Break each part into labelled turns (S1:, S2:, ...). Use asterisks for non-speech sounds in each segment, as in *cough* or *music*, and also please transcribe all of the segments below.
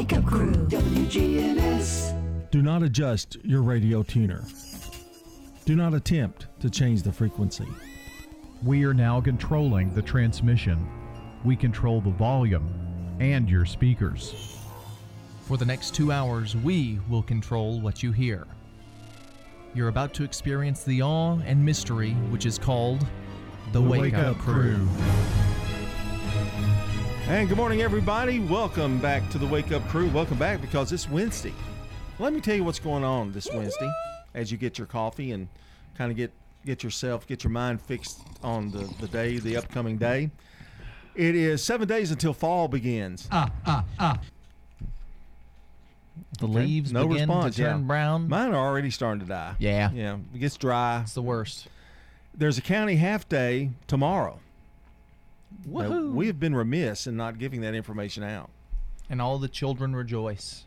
S1: Wake Up Crew, WGNS.
S2: Do not adjust your radio tuner. Do not attempt to change the frequency.
S3: We are now controlling the transmission. We control the volume and your speakers.
S4: For the next two hours, we will control what you hear. You're about to experience the awe and mystery which is called the, Wake, Up, Crew.
S2: And good morning, everybody. Welcome back to the Wake Up Crew. Welcome back because it's Wednesday. Let me tell you what's going on this Wednesday as you get your coffee and kind of get get yourself, get your mind fixed on the, the day, the upcoming day. It is seven days until fall begins. Ah, ah, ah.
S4: The
S2: Okay.
S4: leaves
S2: No
S4: begin
S2: response,
S4: to turn
S2: yeah.
S4: brown.
S2: Mine are already starting to die.
S4: yeah,
S2: Yeah, it gets dry.
S4: it's the worst.
S2: There's a county half day tomorrow. Now, we have been remiss in not giving that information out.
S4: and all the children rejoice.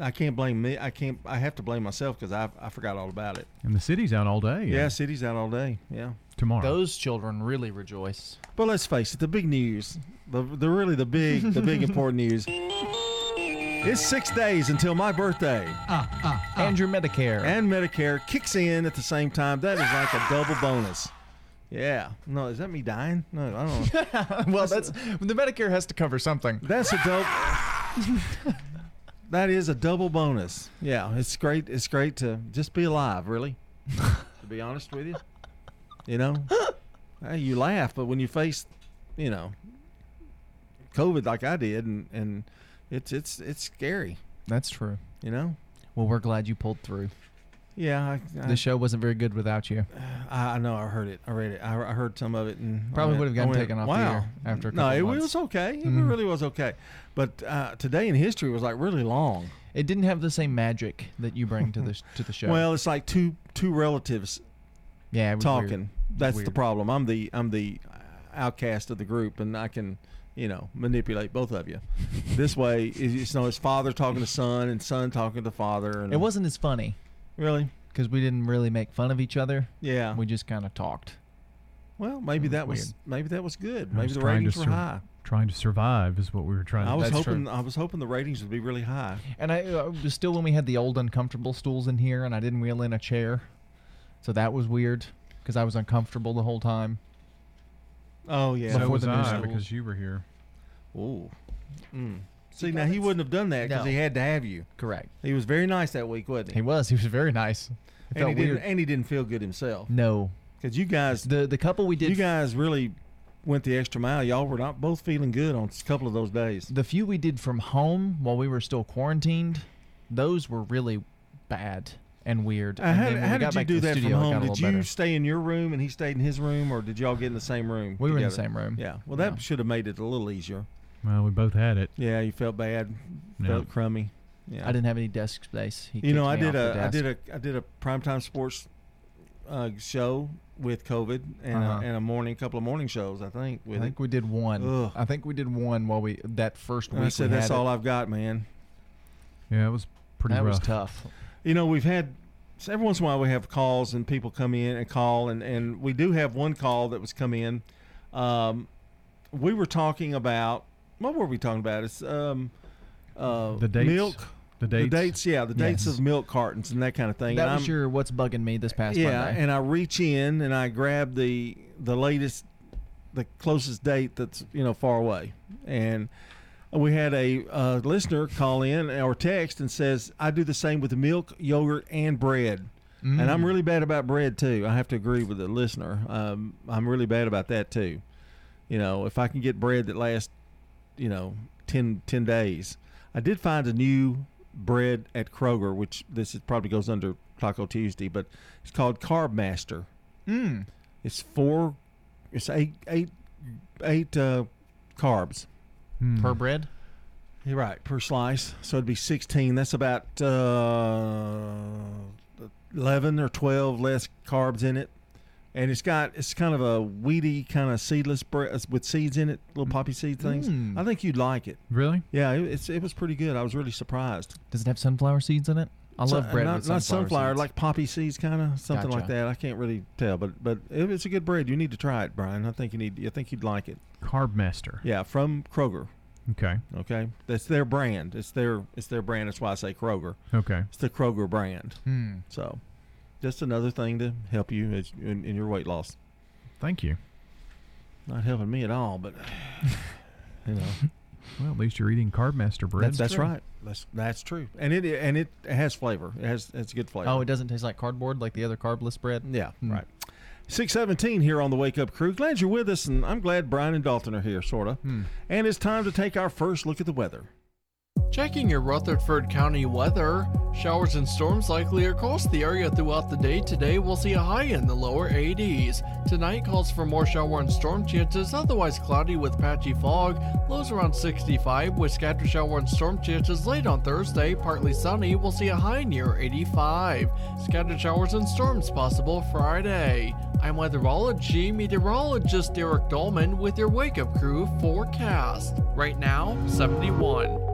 S2: I can't blame me. I can't. I have to blame myself because I I forgot all about it.
S3: And the city's out all day.
S2: Yeah, city's out all day. Yeah,
S3: Tomorrow.
S4: Those children really rejoice.
S2: but let's face it, the big news, the the really the big the big *laughs* important news. It's six days until my birthday, ah, ah, ah.
S4: and your Medicare.
S2: and Medicare kicks in at the same time. That is like a double bonus. Yeah. No, is that me dying? No, I don't. know. *laughs*
S4: well, that's the Medicare has to cover something.
S2: That's a double. *laughs* that is a double bonus. Yeah, it's great. It's great to just be alive. Really, *laughs* to be honest with you, you know, Hey, you laugh, but when you face, you know, COVID like I did, and and it's it's it's scary.
S4: That's true.
S2: You know.
S4: Well, we're glad you pulled through.
S2: Yeah, I, I,
S4: The show wasn't very good without you.
S2: I, I know. I heard it. I read it. I, I heard some of it, and
S4: Probably
S2: went-
S4: would've gotten taken off the
S2: wow.
S4: air after a
S2: no,
S4: couple
S2: it,
S4: months.
S2: was okay. It
S4: Mhm.
S2: really was okay. But uh, today in history was like really long.
S4: It didn't have the same magic that you bring to the *laughs* to the show.
S2: Well, it's like two two relatives
S4: yeah, it
S2: talking.
S4: weird.
S2: That's the problem. I'm the I'm the outcast of the group, and I can you know manipulate both of you. *laughs* this way, it's, you know, it's father talking to son, and son talking to father. And
S4: It wasn't as funny
S2: really,
S4: because we didn't really make fun of each other.
S2: yeah.
S4: We just kind of talked.
S2: well, maybe
S4: was
S2: that was
S4: weird.
S2: maybe that was good.
S3: I
S2: Maybe
S3: was
S2: the
S3: trying to
S2: ratings were
S3: sur-
S2: high.
S3: Trying to survive is what we were trying
S2: I
S3: to
S2: was
S4: That's
S2: hoping
S4: true.
S2: I was hoping the ratings would be really high.
S4: And I uh, it was still when we had the old uncomfortable stools in here, and I didn't wheel in a chair, so that was weird because I was uncomfortable the whole time.
S2: Oh yeah.
S3: So
S4: Before
S3: was
S4: the new
S3: I
S4: schools.
S3: because you were here.
S2: Ooh. Mm. See, now he wouldn't have done that because
S4: No.
S2: he had to have you.
S4: Correct.
S2: He was very nice that week, wasn't he?
S4: He was. He was very nice. It
S2: and
S4: felt
S2: he didn't,
S4: weird.
S2: and he didn't feel good himself
S4: No,
S2: because you guys,
S4: the the couple we did.
S2: you guys really went the extra mile. Y'all were not both feeling good on a couple of those days.
S4: the few we did from home while we were still quarantined, those were really bad and weird.
S2: Uh,
S4: and
S2: how
S4: then when
S2: how
S4: we got
S2: did you
S4: back to
S2: do
S4: the
S2: that from
S4: studio, it got
S2: home? Did
S4: little
S2: you
S4: better.
S2: stay in your room and he stayed in his room, or did y'all get in the same room?
S4: We were in the
S2: together?
S4: same room.
S2: Yeah. Well, that
S4: Yeah.
S2: should have made it a little easier.
S3: Well, we both had it.
S2: Yeah, you felt bad,
S3: Yeah.
S2: felt crummy. Yeah.
S4: I didn't have any desk space. He
S2: You know, I did a I did a I did a primetime sports uh, show with COVID and
S4: Uh-huh.
S2: a, and a morning couple of morning shows. I think with
S4: I think we did one.
S2: Ugh.
S4: I think we did one while we that first week.
S2: And I said
S4: we
S2: that's
S4: had
S2: all
S4: it.
S2: I've got, man.
S3: Yeah, it was pretty
S4: That
S3: rough.
S4: was tough.
S2: You know, we've had so every once in a while we have calls and people come in and call and and we do have one call that was come in. Um, we were talking about what were we talking about? It's um, uh,
S3: The dates?
S2: milk.
S3: The dates.
S2: The dates, yeah, the dates
S4: Yes.
S2: of milk cartons and that kind of thing.
S4: That
S2: and
S4: was
S2: I'm-
S4: your what's bugging me this past
S2: yeah,
S4: Monday.
S2: and I reach in and I grab the the latest, the closest date that's you know far away, and we had a uh, listener call in or text and says I do the same with milk, yogurt, and bread, and I'm
S4: Mm.
S2: really bad about bread too. I have to agree with the listener. Um, I'm really bad about that too. You know, if I can get bread that lasts, you know, 10, 10 days. I did find a new bread at Kroger, which this is, probably goes under Taco Tuesday, but it's called Carb Master.
S4: Mm.
S2: It's four, it's eight, eight, eight uh, carbs.
S3: Hmm.
S4: per bread.
S2: You're right per slice, so it'd be sixteen. That's about uh, eleven or twelve less carbs in it, and it's got it's kind of a weedy kind of seedless bread with seeds in it, little poppy seed things.
S4: Mm.
S2: I think you'd like it.
S3: Really?
S2: Yeah, it, it's it was pretty good. I was really surprised.
S4: Does it have sunflower seeds in it? I
S2: So-
S4: love bread
S2: not,
S4: with
S2: not
S4: sunflower,
S2: sunflower,
S4: seeds.
S2: like poppy seeds, kind of something like that. I can't really tell, but but it, it's a good bread. You need to try it, Brian. I think you need. I think you'd like it.
S3: Carb Master.
S2: Yeah, from Kroger.
S5: Okay.
S2: Okay, that's their brand. It's their it's their brand. That's why I say Kroger.
S5: Okay.
S2: It's the Kroger brand.
S4: Hmm.
S2: So, just another thing to help you in, in your weight loss.
S5: Thank you.
S2: Not helping me at all, but *sighs* you know
S5: Well, at least you're eating Carb Master bread.
S2: that's, that's right. That's that's true, and it and it has flavor. It has it's good flavor.
S4: Oh, it doesn't taste like cardboard like the other carbless bread.
S2: Yeah,
S4: Hmm.
S2: right. 617 here on the Wake Up Crew. Glad you're with us, and I'm glad Brian and Dalton are here, sort of.
S4: Hmm.
S2: And it's time to take our first look at the weather.
S6: Checking your Rutherford County weather. Showers and storms likely across the area throughout the day. Today we'll see a high in the lower 80s. Tonight calls for more shower and storm chances, otherwise cloudy with patchy fog. Lows around 65 with scattered shower and storm chances late on Thursday. Partly sunny, we'll see a high near 85. Scattered showers and storms possible Friday. I'm weatherology meteorologist Derek Dolman with your Wake Up Crew forecast. Right now, 71.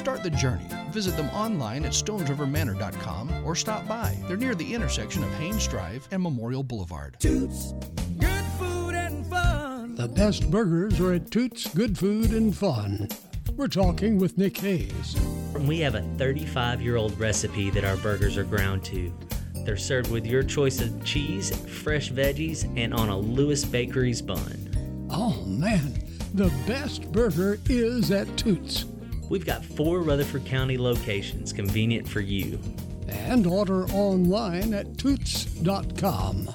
S7: Start the journey. Visit them online at stonesrivermanor.com or stop by. They're near the intersection of Haynes Drive and Memorial Boulevard.
S8: Toots. Good food and fun.
S9: The best burgers are at Toots Good Food and Fun. We're talking with Nick Hayes.
S10: We have a 35 year old recipe that our burgers are ground to. They're served with your choice of cheese, fresh veggies, and on a Lewis Bakery's bun.
S9: Oh man, the best burger is at Toots.
S10: We've got four Rutherford County locations convenient for you.
S9: And order online at toots.com.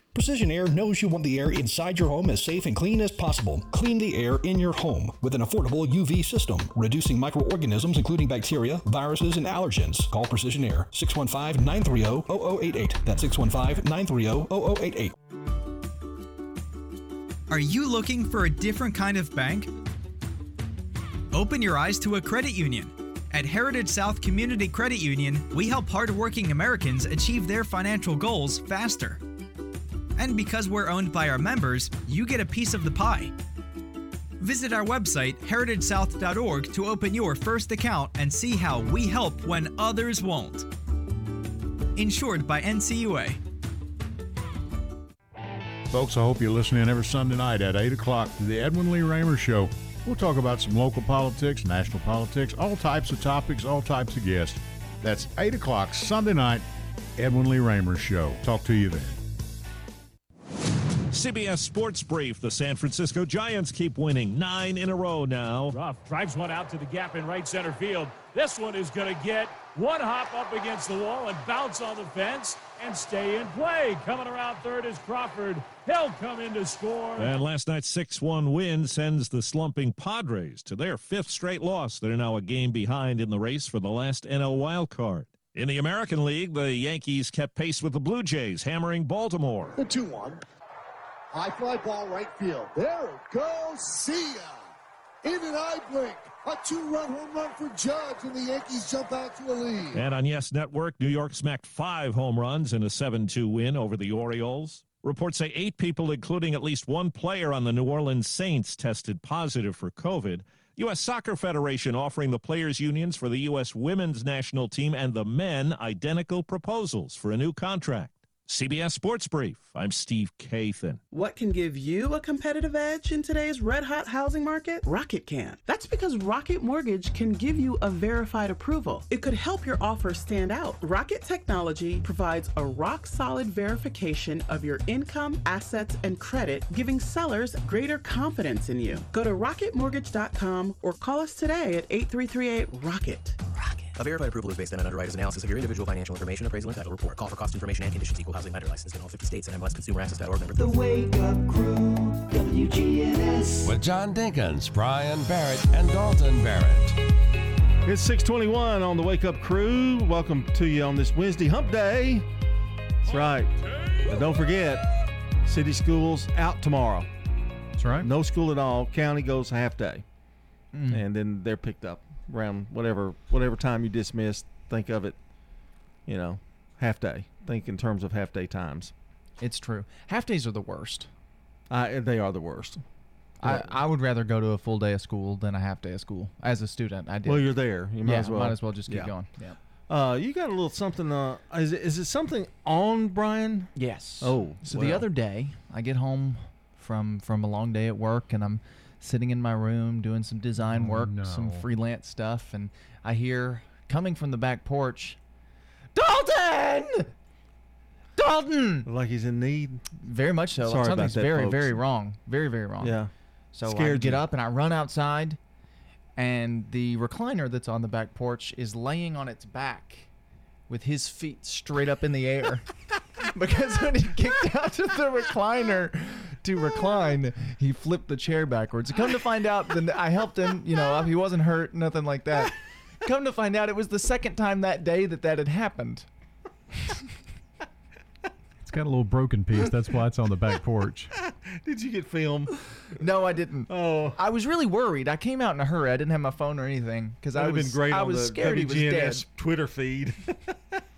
S11: Precision Air knows you want the air inside your home as safe and clean as possible. Clean the air in your home with an affordable UV system, reducing microorganisms including bacteria, viruses, and allergens. Call Precision Air 615 930 0088. That's 615 930 0088.
S12: Are you looking for a different kind of bank? Open your eyes to a credit union. At Heritage South Community Credit Union, we help hardworking Americans achieve their financial goals faster. And because we're owned by our members, you get a piece of the pie. Visit our website, heritagesouth.org, to open your first account and see how we help when others won't. Insured by NCUA.
S13: Folks, I hope you're listening every Sunday night at 8 o'clock to the Edwin Lee Raymer Show. We'll talk about some local politics, national politics, all types of topics, all types of guests. That's 8 o'clock Sunday night, Edwin Lee Raymer Show. Talk to you then.
S14: CBS Sports Brief. The San Francisco Giants keep winning nine in a row now.
S15: Ruf drives one out to the gap in right center field. This one is going to get one hop up against the wall and bounce on the fence and stay in play. Coming around third is Crawford. He'll come in to score.
S14: And last night's 6 1 win sends the slumping Padres to their fifth straight loss. They're now a game behind in the race for the last NL wild card. In the American League, the Yankees kept pace with the Blue Jays, hammering Baltimore.
S16: The 2 1. High fly ball right field. There it goes. See ya. In an eye blink. A two-run home run for Judge, and the Yankees jump out to a lead.
S14: And on Yes Network, New York smacked five home runs in a 7-2 win over the Orioles. Reports say eight people, including at least one player on the New Orleans Saints, tested positive for COVID. U.S. Soccer Federation offering the players' unions for the U.S. women's national team and the men identical proposals for a new contract. CBS Sports Brief. I'm Steve Kathan.
S17: What can give you a competitive edge in today's red hot housing market? Rocket can. That's because Rocket Mortgage can give you a verified approval. It could help your offer stand out. Rocket Technology provides a rock solid verification of your income, assets, and credit, giving sellers greater confidence in you. Go to rocketmortgage.com or call us today at 8338 Rocket. Rocket.
S18: A verified approval is based on an underwriter's analysis of your individual financial information, appraisal, and title report. Call for cost information and conditions. Equal housing lender licensed in all 50 states and MLSConsumerAccess.org number.
S8: The Wake Up Crew, WGNS.
S19: With John Dinkins, Brian Barrett, and Dalton Barrett.
S2: It's 621 on the Wake Up Crew. Welcome to you on this Wednesday hump day. That's right. But don't forget, city schools out tomorrow.
S3: That's right.
S2: No school at all. County goes half day.
S4: Mm.
S2: And then they're picked up around whatever whatever time you dismiss. Think of it, you know, half day. Think in terms of half day times.
S4: It's true. Half days are the worst.
S2: I, they are the worst.
S4: I, I would rather go to a full day of school than a half day of school. As a student, I did.
S2: Well, you're there. You might
S4: yeah,
S2: as well.
S4: Might as well just keep
S2: Yeah.
S4: going. Yeah.
S2: Uh, you got a little something. Uh, is it, is it something on Brian?
S4: Yes.
S2: Oh,
S4: So the other day, I get home from from a long day at work, and I'm sitting in my room doing some design
S3: Oh,
S4: work, some freelance stuff, and I hear coming from the back porch, Dalton, Dalton.
S2: Like he's in need.
S4: Very much so.
S2: Sorry about
S4: Something's
S2: that,
S4: very,
S2: folks.
S4: very wrong. Very, very wrong.
S2: Yeah.
S4: So I get
S2: you.
S4: up and I run outside, and the recliner that's on the back porch is laying on its back with his feet straight up in the air. *laughs* *laughs* because when he kicked out of the recliner to recline, he flipped the chair backwards. Come to find out, then I helped him. You know, he wasn't hurt, nothing like that. Come to find out, it was the second time that day that that had happened.
S3: It's got a little broken piece. That's why it's on the back porch.
S2: Did you get film?
S4: No, I didn't.
S2: Oh,
S4: I was really worried. I came out in a hurry. I didn't have my phone or anything because I
S2: That'd
S4: was
S2: have been great
S4: I
S2: on
S4: was
S2: the
S4: scared he was dead.
S2: WGNS Twitter feed. *laughs*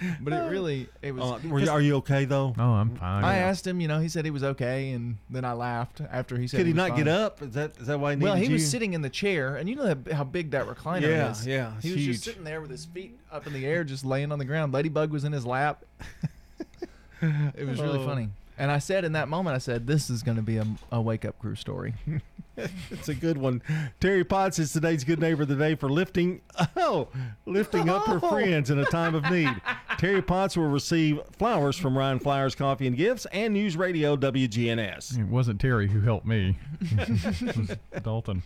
S2: *laughs*
S4: But it really it was.
S2: Uh, were you- are you okay though?
S3: Oh, I'm fine.
S4: I asked him. You know, he said he was okay, and then I laughed after he said.
S2: Could he
S4: was
S2: not get up? Is that is that why he
S4: Well,
S2: needed
S4: he was sitting in the chair, and you know how- how big that recliner
S2: Yeah,
S4: is.
S2: yeah,
S4: yeah.
S2: He
S4: was
S2: huge.
S4: just sitting there with his feet up in the air, just laying on the ground. Ladybug was in his lap. *laughs* it was really
S2: Oh.
S4: funny. And I said in that moment, I said, "This is going to be a, a wake up crew story." *laughs*
S2: it's a good one. Terry Potts is today's good neighbor of the day for lifting oh lifting up her
S4: Oh.
S2: friends in a time of need. Terry Potts will receive flowers from Ryan Flowers Coffee and Gifts and News Radio WGNS.
S3: It wasn't Terry who helped me. It was *laughs* Dalton.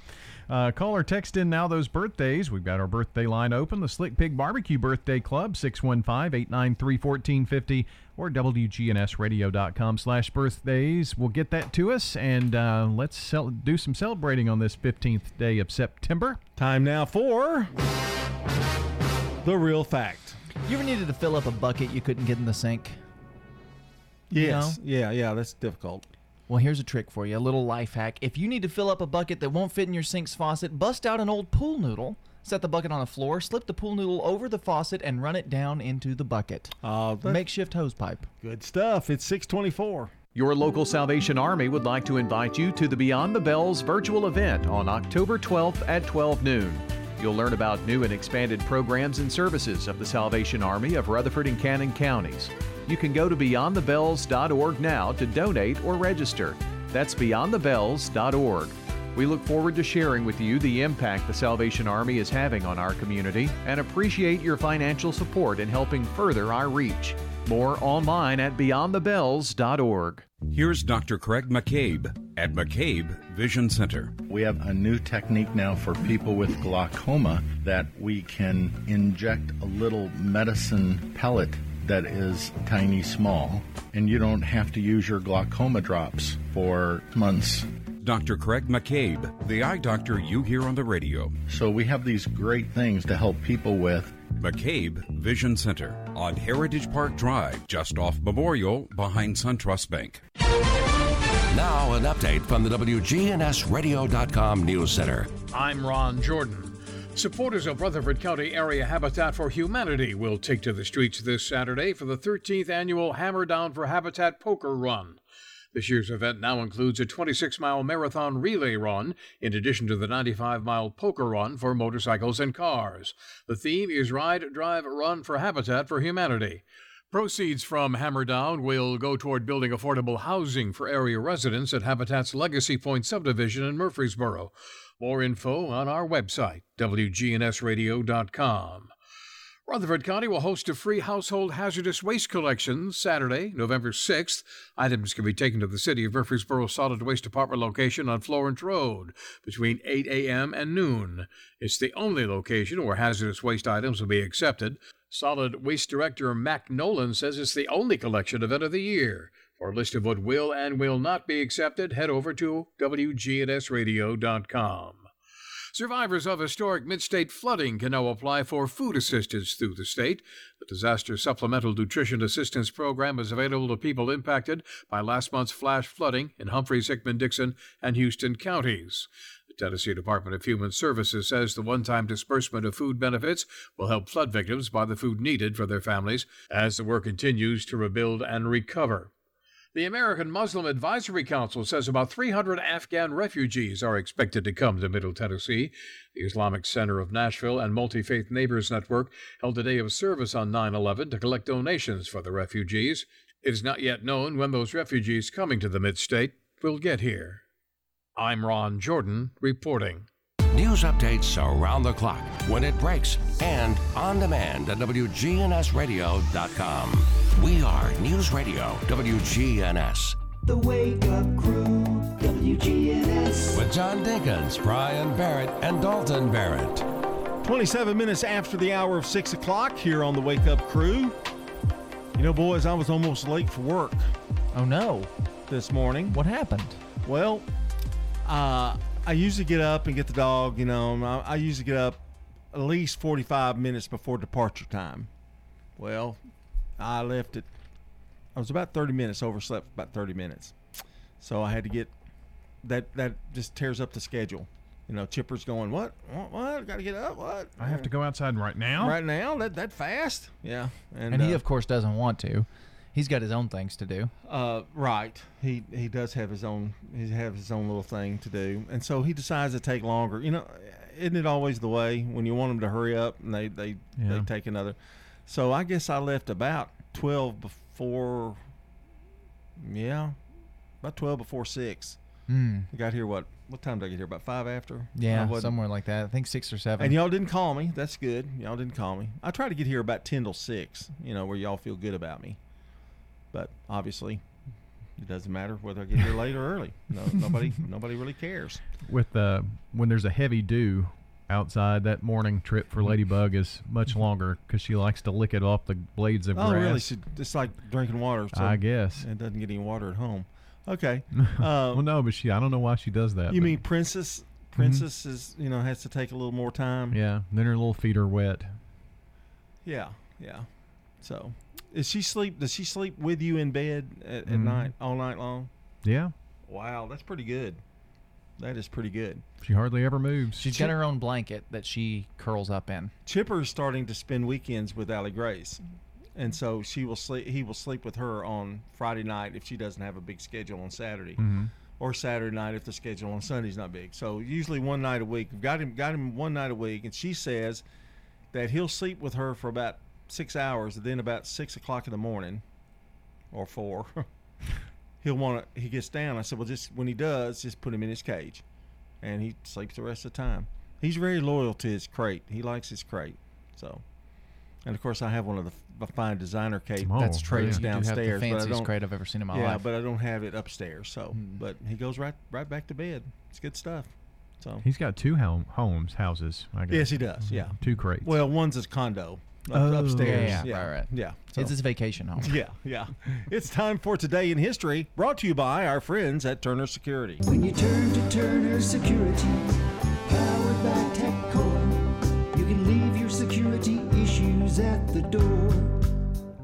S3: Uh, call or text in now those birthdays. We've got our birthday line open. The Slick Pig Barbecue Birthday Club, 615-893-1450 or WGNSradio.com slash birthdays. We'll get that to us and uh, let's cel- do some celebrating on this 15th day of September.
S2: Time now for the real fact.
S4: You ever needed to fill up a bucket you couldn't get in the sink? You
S2: Yes.
S4: know?
S2: Yeah, yeah, that's difficult.
S4: Well, here's a trick for you, a little life hack. If you need to fill up a bucket that won't fit in your sink's faucet, bust out an old pool noodle, set the bucket on the floor, slip the pool noodle over the faucet, and run it down into the bucket.
S2: Uh, that-
S4: Makeshift hose pipe.
S2: Good stuff. It's 624.
S20: Your local Salvation Army would like to invite you to the Beyond the Bells virtual event on October 12th at 12 noon. You'll learn about new and expanded programs and services of the Salvation Army of Rutherford and Cannon counties. You can go to beyondthebells.org now to donate or register. That's beyondthebells.org. We look forward to sharing with you the impact the Salvation Army is having on our community and appreciate your financial support in helping further our reach. More online at beyondthebells.org.
S21: Here's Dr. Craig McCabe at McCabe Vision Center.
S22: We have a new technique now for people with glaucoma that we can inject a little medicine pellet that is tiny small, and you don't have to use your glaucoma drops for months.
S21: Dr. Craig McCabe, the eye doctor you hear on the radio.
S22: So we have these great things to help people with.
S21: McCabe Vision Center on Heritage Park Drive, just off Memorial behind SunTrust Bank.
S19: Now, an update from the WGNSradio.com News Center.
S23: I'm Ron Jordan. Supporters of Rutherford County Area Habitat for Humanity will take to the streets this Saturday for the 13th annual Hammer Down for Habitat Poker Run. This year's event now includes a 26 mile marathon relay run, in addition to the 95 mile poker run for motorcycles and cars. The theme is Ride, Drive, Run for Habitat for Humanity. Proceeds from Hammer Down will go toward building affordable housing for area residents at Habitat's Legacy Point subdivision in Murfreesboro. More info on our website, WGNSradio.com. Rutherford County will host a free household hazardous waste collection Saturday, November 6th. Items can be taken to the City of Murfreesboro Solid Waste Department location on Florence Road between 8 a.m. and noon. It's the only location where hazardous waste items will be accepted. Solid Waste Director Mac Nolan says it's the only collection event of the year. For a list of what will and will not be accepted, head over to WGNSradio.com. Survivors of historic midstate flooding can now apply for food assistance through the state. The Disaster Supplemental Nutrition Assistance Program is available to people impacted by last month's flash flooding in Humphreys, Hickman, Dickson, and Houston counties. The Tennessee Department of Human Services says the one time disbursement of food benefits will help flood victims buy the food needed for their families as the work continues to rebuild and recover. The American Muslim Advisory Council says about 300 Afghan refugees are expected to come to Middle Tennessee. The Islamic Center of Nashville and Multi Faith Neighbors Network held a day of service on 9 11 to collect donations for the refugees. It is not yet known when those refugees coming to the Mid State will get here. I'm Ron Jordan reporting.
S19: News updates around the clock, when it breaks, and on demand at WGNSradio.com. We are News Radio WGNS.
S8: The Wake Up Crew, WGNS.
S19: With John Dinkins, Brian Barrett, and Dalton Barrett.
S2: 27 minutes after the hour of 6 o'clock here on the Wake Up Crew. You know, boys, I was almost late for work.
S4: Oh, no.
S2: This morning.
S4: What happened?
S2: Well, uh, I usually get up and get the dog, you know, I, I usually get up at least 45 minutes before departure time. Well, I left it, I was about 30 minutes, overslept about 30 minutes. So I had to get, that, that just tears up the schedule. You know, Chipper's going, what? What? what? Got to get up? What?
S3: I have to go outside right now.
S2: Right now? That that fast? Yeah.
S4: And, he,
S2: uh,
S4: of course, doesn't want to. He's got his own things to do.
S2: Uh, right. He he does have his own he has his own little thing to do, and so he decides to take longer. You know, isn't it always the way when you want them to hurry up and they they they take another? So I guess I left about twelve before. Yeah, about twelve before six.
S4: Hmm.
S2: I got here what? What time did I get here? About five after.
S4: Yeah, somewhere like that. I think six or seven.
S2: And y'all didn't call me. That's good. Y'all didn't call me. I try to get here about ten till six. You know, where y'all feel good about me. But obviously, it doesn't matter whether I get here late or early. No, nobody, *laughs* nobody really cares.
S3: With uh, when there's a heavy dew outside, that morning trip for Ladybug is much longer because she likes to lick it off the blades of
S2: Oh,
S3: grass.
S2: really? She, it's like drinking water. So
S3: I guess.
S2: it doesn't get any water at home. Okay. Uh, *laughs*
S3: well, no, but she I don't know why she does that.
S2: you
S3: but-
S2: mean Princess? Princess is you know has to take a little more time.
S3: Yeah. Then her little feet are wet.
S2: Yeah, yeah. So, is she sleep? Does she sleep with you in bed at, at
S3: Mhm.
S2: night all night long?
S3: Yeah.
S2: Wow, that's pretty good. That is pretty good.
S3: She hardly ever moves.
S4: She's got her own blanket that she curls up in.
S2: Chipper's starting to spend weekends with Allie Grace, and so she will sleep. He will sleep with her on Friday night if she doesn't have a big schedule on Saturday,
S3: Mhm.
S2: or Saturday night if the schedule on Sunday's not big. So usually one night a week. We've got him got him one night a week, and she says that he'll sleep with her for about six hours, and then about six o'clock in the morning, or four. *laughs* He'll want to. He gets down. I said, "Well, just when he does, just put him in his cage, and he sleeps the rest of the time." He's very loyal to his crate. He likes his crate. So, and of course, I have one of the, f- fine designer cake
S3: Oh,
S2: that's trays
S4: You do have the
S2: downstairs.
S4: fanciest crate I've ever seen in my
S2: yeah,
S4: life.
S2: Yeah, but I don't have it upstairs. So, hmm. but he goes right right back to bed. It's good stuff. So
S3: He's got two home, homes, houses. I guess.
S2: yes, he does. Mm-hmm. Yeah,
S3: Two crates.
S2: Well, one's a condo up,
S3: Oh.
S2: upstairs.
S4: Yeah,
S2: yeah,
S4: right, right.
S2: Yeah,
S4: It's his vacation home.
S2: yeah, yeah. It's time for today in history, brought to you by our friends at Turner Security.
S8: When you turn to Turner Security, powered by TechCore, you can leave your security issues at the door.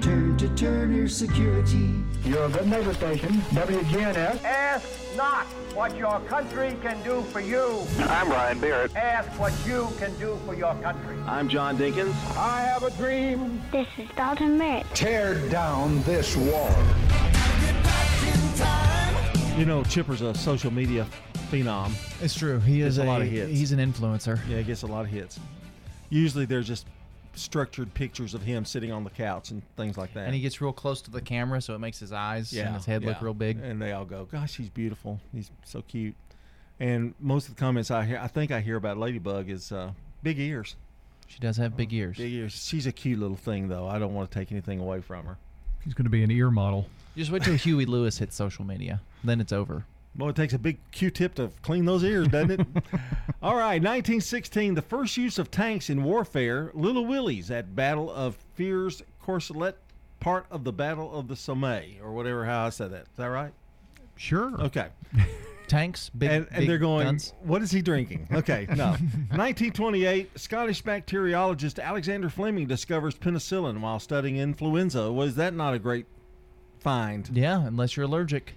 S8: Turn to Turner Security.
S24: You're a good neighbor station, WGNS. Ask not what your country can do for you. I'm Brian Barrett. Ask what you can do for your country.
S25: I'm John Dinkins.
S24: I have a dream.
S26: This is Dalton Barrett.
S27: Tear down this wall.
S2: You know, Chipper's a social media phenom.
S4: It's true. He
S2: Gets
S4: is
S2: a
S4: a,
S2: lot of hits.
S4: He's an influencer.
S2: Yeah, he gets a lot of hits. Usually, they're just structured pictures of him sitting on the couch and things like that.
S4: And he gets real close to the camera, so it makes his eyes and his head look real big.
S2: And they all go, "Gosh, he's beautiful. He's so cute." And most of the comments I hear, I think I hear about Ladybug is uh, big ears.
S4: She does have big ears.
S2: Big ears. She's a cute little thing, though. I don't want to take anything away from her.
S5: She's going to be an ear model.
S4: Just wait till Huey Lewis hits social media. Then it's over.
S2: Well, it takes a big Q-tip to clean those ears, doesn't it? *laughs* All right, 1916, the first use of tanks in warfare. Little Willie's at Battle of Flers Courcelette, part of the Battle of the Somme, or whatever how I said that. Is that right?
S5: Sure.
S2: Okay. *laughs*
S4: Tanks, big,
S2: and, and
S4: big
S2: they're going,
S4: guns.
S2: what is he drinking? Okay, no. *laughs* 1928, Scottish bacteriologist Alexander Fleming discovers penicillin while studying influenza. Was that not a great find?
S4: Yeah, unless you're allergic.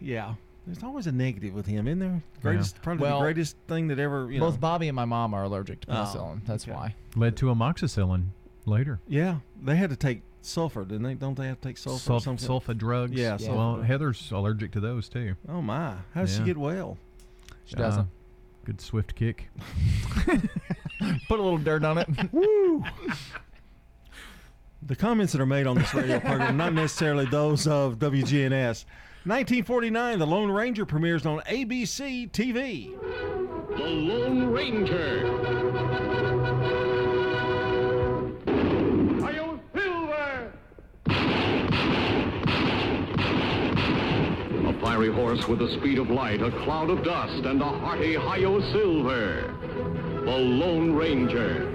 S2: Yeah. There's always a negative with him, isn't there? Greatest, probably
S4: Well,
S2: the greatest thing that ever, you
S4: Both
S2: know.
S4: Bobby and my mom are allergic to
S2: Oh,
S4: penicillin. That's why.
S5: Led to amoxicillin later.
S2: Yeah, they had to take sulfur, didn't they? Don't they have to take sulfur? or
S5: Sulf-
S2: something?
S5: sulfa drugs.
S2: Yeah.
S5: Well,
S2: sulfur.
S5: Heather's allergic to those too.
S2: Oh my! How does she
S5: Yeah.
S2: get well?
S4: She doesn't.
S5: Uh, good swift kick. *laughs*
S4: Put a little dirt on it. *laughs*
S2: Woo! The comments that are made on this radio program, are not necessarily those of WGNS. 1949, The Lone Ranger premieres on ABC TV.
S28: The Lone Ranger.
S29: Silver!
S28: A fiery horse with the speed of light, a cloud of dust, and a hearty Hi-Yo Silver. The Lone Ranger.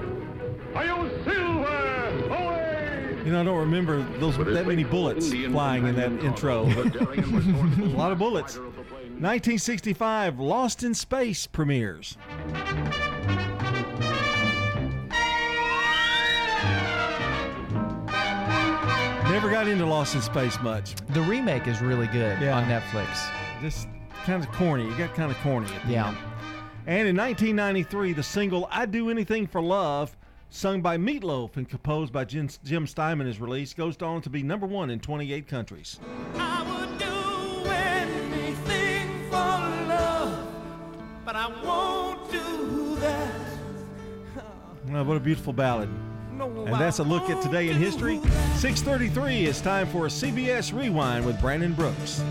S2: You know, I don't remember those that many bullets flying in that intro, but *laughs* a lot of bullets. 1965, Lost in Space premieres. Never got into Lost in Space much.
S4: The remake is really good
S2: Yeah.
S4: on Netflix.
S2: Just kind of corny. You got kind of corny at the
S4: Yeah.
S2: end. And in 1993, the single "I'd Do Anything for Love," sung by Meatloaf and composed by Jim, Jim Steinman, is released. Goes on to be number one in 28 countries.
S30: anything for love, but I won't do that.
S2: Well, what a beautiful ballad. And that's a look at today in history. 6:33. It's time for a CBS Rewind with Brandon Brooks.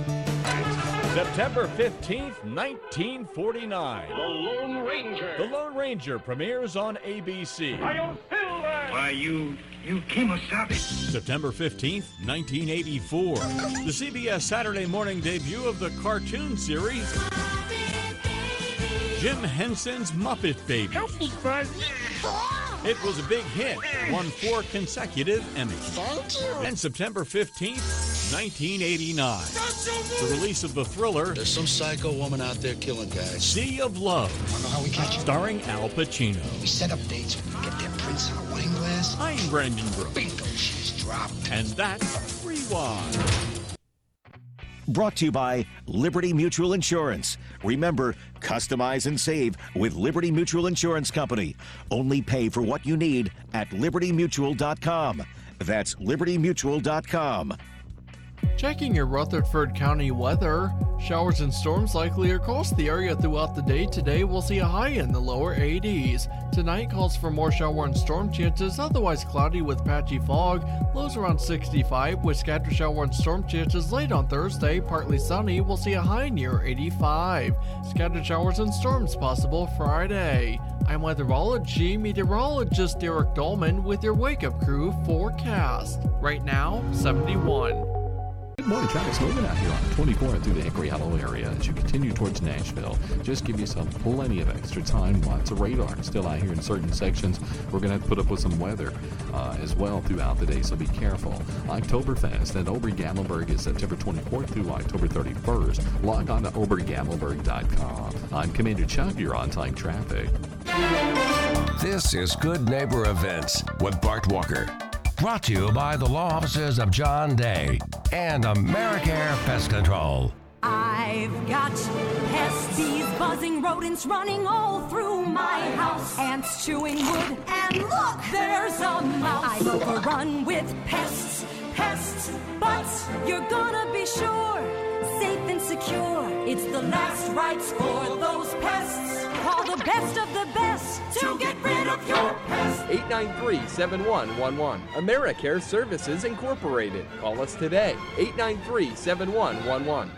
S31: September 15th, 1949.
S28: The Lone Ranger.
S31: The Lone Ranger premieres on ABC.
S28: Why, you, you Kemosabe.
S31: September 15th, 1984. The CBS Saturday morning debut of the cartoon series Jim Henson's Muppet Babies.
S30: Help me, Buzz.
S31: It was a big hit, won four consecutive Emmys.
S30: Thank you.
S31: And September 15th, 1989. The release of the thriller
S3: There's some psycho woman out there killing guys.
S31: Sea of Love,
S3: Wonder how we catch her.
S31: starring Al Pacino.
S3: We set up dates. Get their prints on a wine glass.
S31: I'm Brandon Brooks.
S3: Bingo, she's dropped.
S31: And that's Rewind.
S32: Brought to you by Liberty Mutual Insurance. Remember, customize and save with Liberty Mutual Insurance Company. Only pay for what you need at libertymutual.com. That's libertymutual.com.
S6: Checking your Rutherford County weather. Showers and storms likely across the area throughout the day. Today we'll see a high in the lower 80s. Tonight calls for more shower and storm chances, otherwise cloudy with patchy fog. Lows around 65 with scattered shower and storm chances late on Thursday. Partly sunny, we'll see a high near 85. Scattered showers and storms possible Friday. I'm weatherology meteorologist Derek Dolman with your Wake Up Crew forecast. Right now, 71.
S33: Good morning. Traffic's moving out here on 24 and through the Hickory Hollow area as you continue towards Nashville. Just give yourself plenty of extra time. Lots of radar still out here in certain sections. We're going to to put up with some weather uh, as well throughout the day, so be careful. Oktoberfest at Ober Gatlinburg is September 24th through October 31st. Log on to obergatlinburg.com. I'm Commander Chuck. You're on time traffic.
S19: This is Good Neighbor Events with Bart Walker. Brought to you by the law offices of John Day and Americare Pest Control.
S34: I've got pests, bees, buzzing rodents running all through my house. Ants chewing wood, and look, there's a mouse. I'm overrun with pests, pests, but you're gonna be sure, safe and secure. It's the last rites for those pests. Call the best of the best to get rid of your pests.
S35: 893-7111. AmeriCare Services Incorporated. Call us today. 893-7111.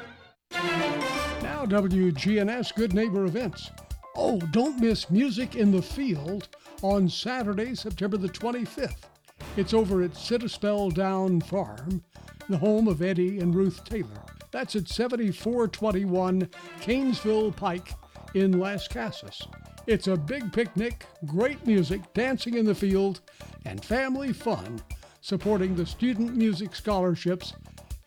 S9: Now, WGNS Good Neighbor Events. Oh, don't miss Music in the Field on Saturday, September the 25th. It's over at Citispell Down Farm, the home of Eddie and Ruth Taylor. That's at 7421 Cainsville Pike in Lascassas. It's a big picnic, great music, dancing in the field, and family fun, supporting the Student Music Scholarships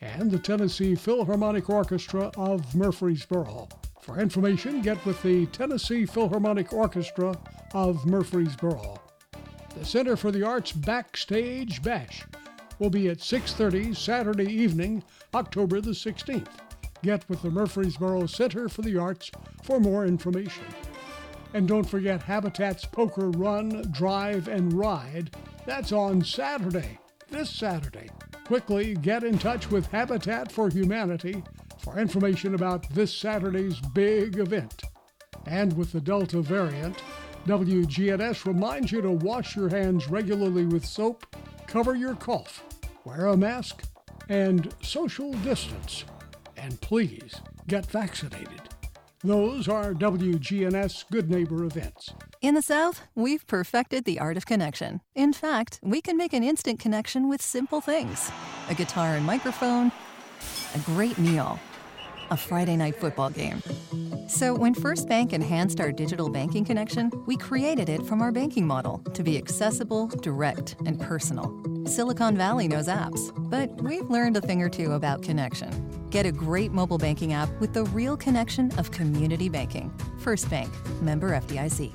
S9: and the Tennessee Philharmonic Orchestra of Murfreesboro. For information, get with the Tennessee Philharmonic Orchestra of Murfreesboro. The Center for the Arts Backstage Bash will be at 6:30 Saturday evening, October the 16th. Get with the Murfreesboro Center for the Arts for more information. And don't forget Habitat's Poker Run, Drive, and Ride. That's on Saturday, this Saturday. Quickly get in touch with Habitat for Humanity for information about this Saturday's big event. And with the Delta variant, WGNS reminds you to wash your hands regularly with soap, cover your cough, wear a mask, and social distance. And please get vaccinated. Those are WGNS Good Neighbor events.
S36: In the South, we've perfected the art of connection. In fact, we can make an instant connection with simple things a guitar and microphone, a great meal, a Friday night football game. So, when First Bank enhanced our digital banking connection, we created it from our banking model to be accessible, direct, and personal. Silicon Valley knows apps, but we've learned a thing or two about connection. Get a great mobile banking app with the real connection of community banking. First Bank, member FDIC.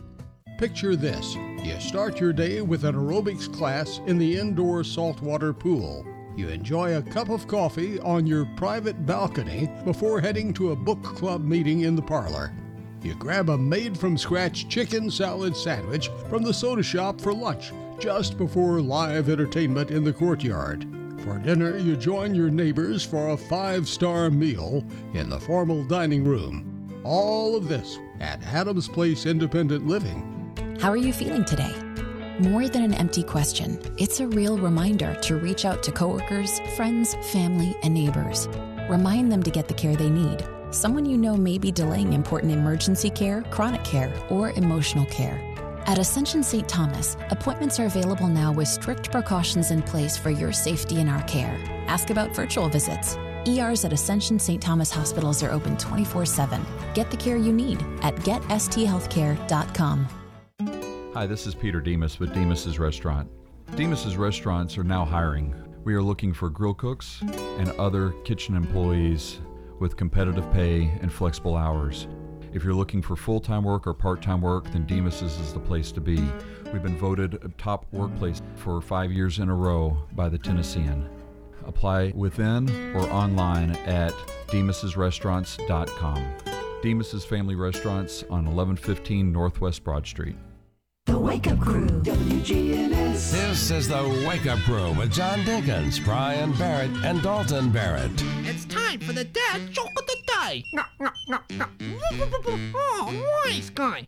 S9: Picture this you start your day with an aerobics class in the indoor saltwater pool. You enjoy a cup of coffee on your private balcony before heading to a book club meeting in the parlor. You grab a made from scratch chicken salad sandwich from the soda shop for lunch just before live entertainment in the courtyard. For dinner, you join your neighbors for a five star meal in the formal dining room. All of this at Adams Place Independent Living.
S37: How are you feeling today? More than an empty question, it's a real reminder to reach out to coworkers, friends, family, and neighbors. Remind them to get the care they need. Someone you know may be delaying important emergency care, chronic care, or emotional care. At Ascension St. Thomas, appointments are available now with strict precautions in place for your safety and our care. Ask about virtual visits. ERs at Ascension St. Thomas hospitals are open 24 7. Get the care you need at getsthealthcare.com.
S3: Hi, this is Peter Demos with Demos's Restaurant. Demos's Restaurants are now hiring. We are looking for grill cooks and other kitchen employees with competitive pay and flexible hours. If you're looking for full time work or part time work, then Demos's is the place to be. We've been voted a top workplace for five years in a row by the Tennessean. Apply within or online at demos'srestaurants.com. Demos's Family Restaurants on 1115 Northwest Broad Street.
S8: The Wake Up Crew, WGNS.
S19: This is the Wake Up Crew with John Dinkins, Brian Barrett, and Dalton Barrett.
S26: It's time for the dad joke of the day. No, no, no, no. Oh, nice guy.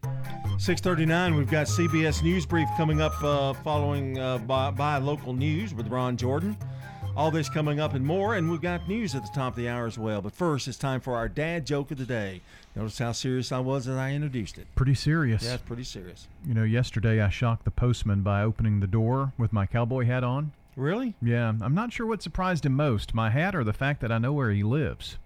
S2: 639, we've got CBS News Brief coming up uh, following uh, by, by local news with Ron Jordan. All this coming up and more, and we've got news at the top of the hour as well. But first, it's time for our dad joke of the day. Notice how serious I was as I introduced it.
S3: Pretty serious.
S2: Yeah, it's pretty serious.
S3: You know, yesterday I shocked the postman by opening the door with my cowboy hat on.
S2: Really?
S3: Yeah, I'm not sure what surprised him most, my hat or the fact that I know where he lives.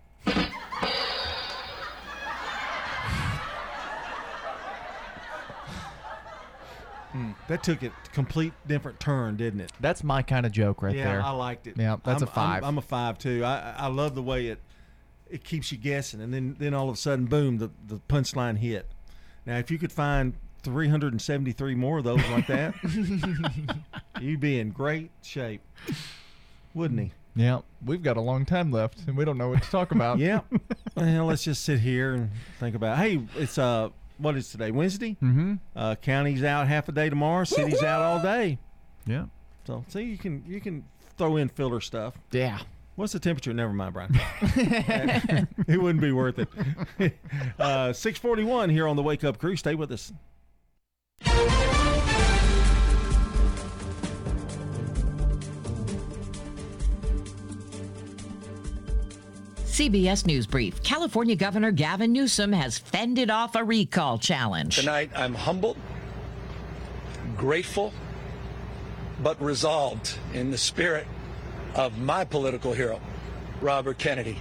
S2: That took a complete different turn, didn't it?
S4: That's my kind of joke right
S2: yeah,
S4: there.
S2: Yeah, I liked it.
S4: Yeah, that's
S2: I'm,
S4: a 5
S2: I'm, I'm a five too. I I love the way it it keeps you guessing, and then then all of a sudden, boom, the the punchline hit. Now, if you could find 373 more of those like that, *laughs* you'd be in great shape, wouldn't he?
S4: yeah, we've got a long time left, and we don't know what to talk about. *laughs*
S2: yeah. *laughs* Well, let's just sit here and think about. Hey, it's uh, what is today? Wednesday.
S3: Mm-hmm.
S2: Uh, county's out half a day tomorrow. City's out all day.
S3: Yeah.
S2: So see, you can you can throw in filler stuff.
S4: Yeah.
S2: What's the temperature? Never mind, Brian. *laughs* it wouldn't be worth it. *laughs* Uh, 641 here on the Wake Up Crew. Stay with us.
S38: CBS News Brief. California Governor Gavin Newsom has fended off a recall challenge.
S39: Tonight, I'm humbled, grateful, but resolved in the spirit of my political hero, Robert Kennedy,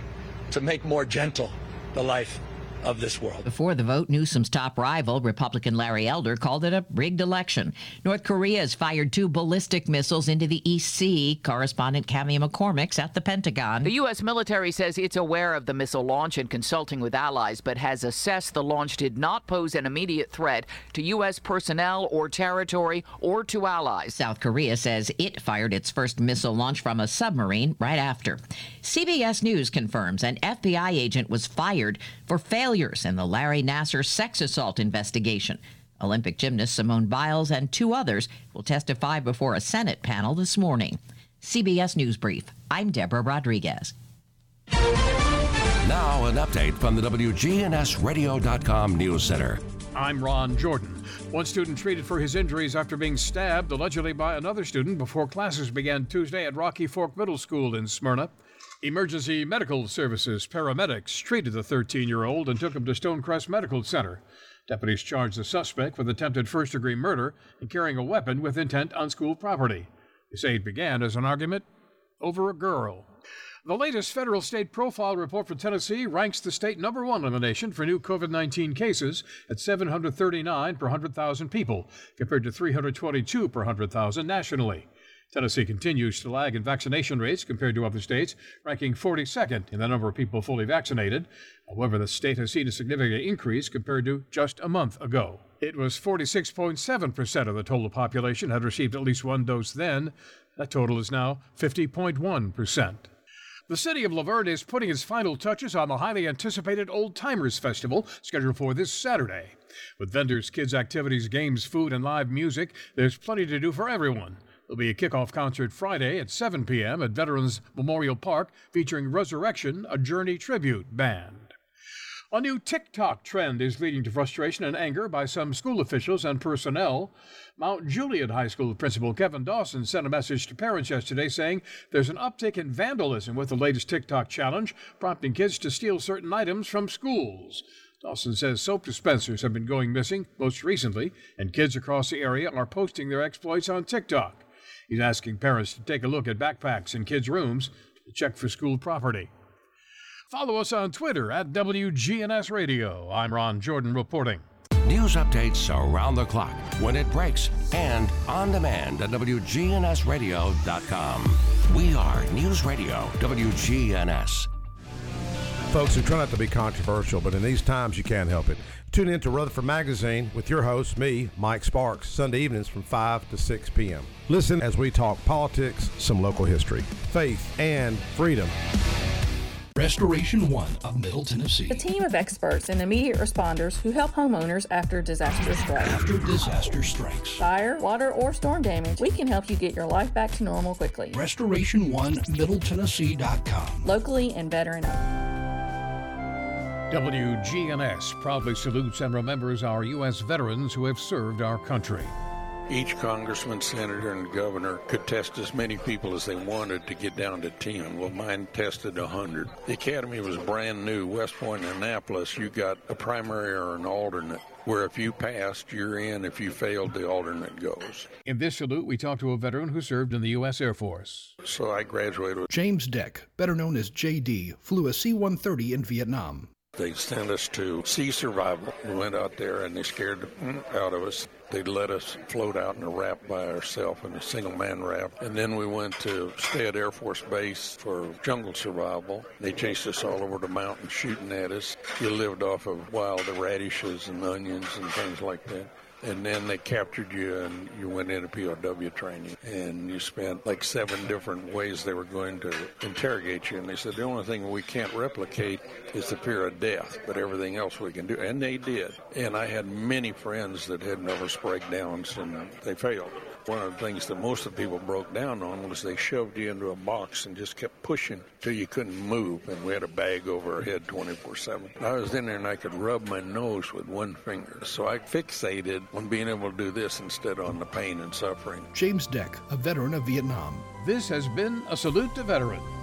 S39: to make more gentle the life of this world.
S38: Before the vote, Newsom's top rival, Republican Larry Elder, called it a rigged election. North Korea has fired two ballistic missiles into the East Sea. Correspondent Cami McCormick's at the Pentagon.
S40: The U.S. military says it's aware of the missile launch and consulting with allies, but has assessed the launch did not pose an immediate threat to U.S. personnel or territory or to allies.
S38: South Korea says it fired its first missile launch from a submarine right after. CBS News confirms an FBI agent was fired for failures in the Larry Nassar sex assault investigation. Olympic gymnast Simone Biles and two others will testify before a Senate panel this morning. CBS News Brief. I'm Deborah Rodriguez.
S19: Now, an update from the WGNSradio.com News Center.
S23: I'm Ron Jordan. One student treated for his injuries after being stabbed allegedly by another student before classes began Tuesday at Rocky Fork Middle School in Smyrna. Emergency Medical Services paramedics treated the 13 year old and took him to Stonecrest Medical Center. Deputies charged the suspect with attempted first degree murder and carrying a weapon with intent on school property. They say it began as an argument over a girl. The latest federal state profile report for Tennessee ranks the state number one in the nation for new COVID 19 cases at 739 per 100,000 people, compared to 322 per 100,000 nationally. Tennessee continues to lag in vaccination rates compared to other states, ranking 42nd in the number of people fully vaccinated. However, the state has seen a significant increase compared to just a month ago. It was 46.7% of the total population had received at least one dose then. That total is now 50.1%. The city of La Vergne is putting its final touches on the highly anticipated Old Timers Festival, scheduled for this Saturday. With vendors, kids' activities, games, food, and live music, there's plenty to do for everyone. There'll be a kickoff concert Friday at 7 p.m. at Veterans Memorial Park featuring Resurrection, a Journey tribute band. A new TikTok trend is leading to frustration and anger by some school officials and personnel. Mount Juliet High School principal Kevin Dawson sent a message to parents yesterday saying there's an uptick in vandalism with the latest TikTok challenge, prompting kids to steal certain items from schools. Dawson says soap dispensers have been going missing most recently, and kids across the area are posting their exploits on TikTok. He's asking parents to take a look at backpacks in kids' rooms to check for school property. Follow us on Twitter at WGNS Radio. I'm Ron Jordan reporting.
S19: News updates around the clock, when it breaks, and on demand at WGNSradio.com. We are News Radio WGNS.
S41: Folks, we try not to be controversial, but in these times you can't help it. Tune in to Rutherford Magazine with your host, me, Mike Sparks, Sunday evenings from 5 to 6 p.m. Listen as we talk politics, some local history, faith, and freedom.
S11: Restoration One of Middle Tennessee.
S42: A team of experts and immediate responders who help homeowners after disaster strikes.
S11: After disaster strikes.
S42: Fire, water, or storm damage, we can help you get your life back to normal quickly.
S11: Restoration One MiddleTennessee.com.
S42: Locally and veteran owned.
S23: WGNS proudly salutes and remembers our U.S. veterans who have served our country.
S43: Each congressman, senator, and governor could test as many people as they wanted to get down to 10. Well, mine tested 100. The academy was brand new. West Point and Annapolis, you got a primary or an alternate, where if you passed, you're in. If you failed, the alternate goes.
S23: In this salute, we talked to a veteran who served in the U.S. Air Force.
S43: So I graduated.
S11: James Deck, better known as JD, flew a C 130 in Vietnam.
S43: They sent us to sea survival. We went out there and they scared the out of us. They let us float out in a raft by ourselves in a single man raft. And then we went to Stead Air Force Base for jungle survival. They chased us all over the mountain shooting at us. You lived off of wild radishes and onions and things like that and then they captured you and you went into POW training. And you spent like seven different ways they were going to interrogate you. And they said the only thing we can't replicate is the fear of death but everything else we can do. And they did. And I had many friends that had nervous breakdowns and they failed one of the things that most of the people broke down on was they shoved you into a box and just kept pushing till you couldn't move. And we had a bag over our head 24 7. I was in there and I could rub my nose with one finger. So I fixated on being able to do this instead on the pain and suffering.
S11: James Deck, a veteran of Vietnam.
S23: This has been a salute to veterans.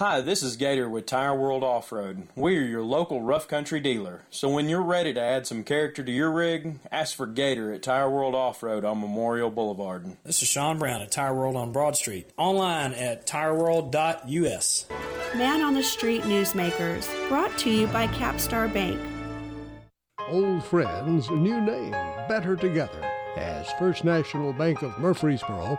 S44: Hi, this is Gator with Tire World Off Road. We are your local rough country dealer. So when you're ready to add some character to your rig, ask for Gator at Tire World Off Road on Memorial Boulevard.
S45: This is Sean Brown at Tire World on Broad Street. Online at tireworld.us.
S46: Man on the Street Newsmakers, brought to you by Capstar Bank.
S9: Old friends, new name, better together. As First National Bank of Murfreesboro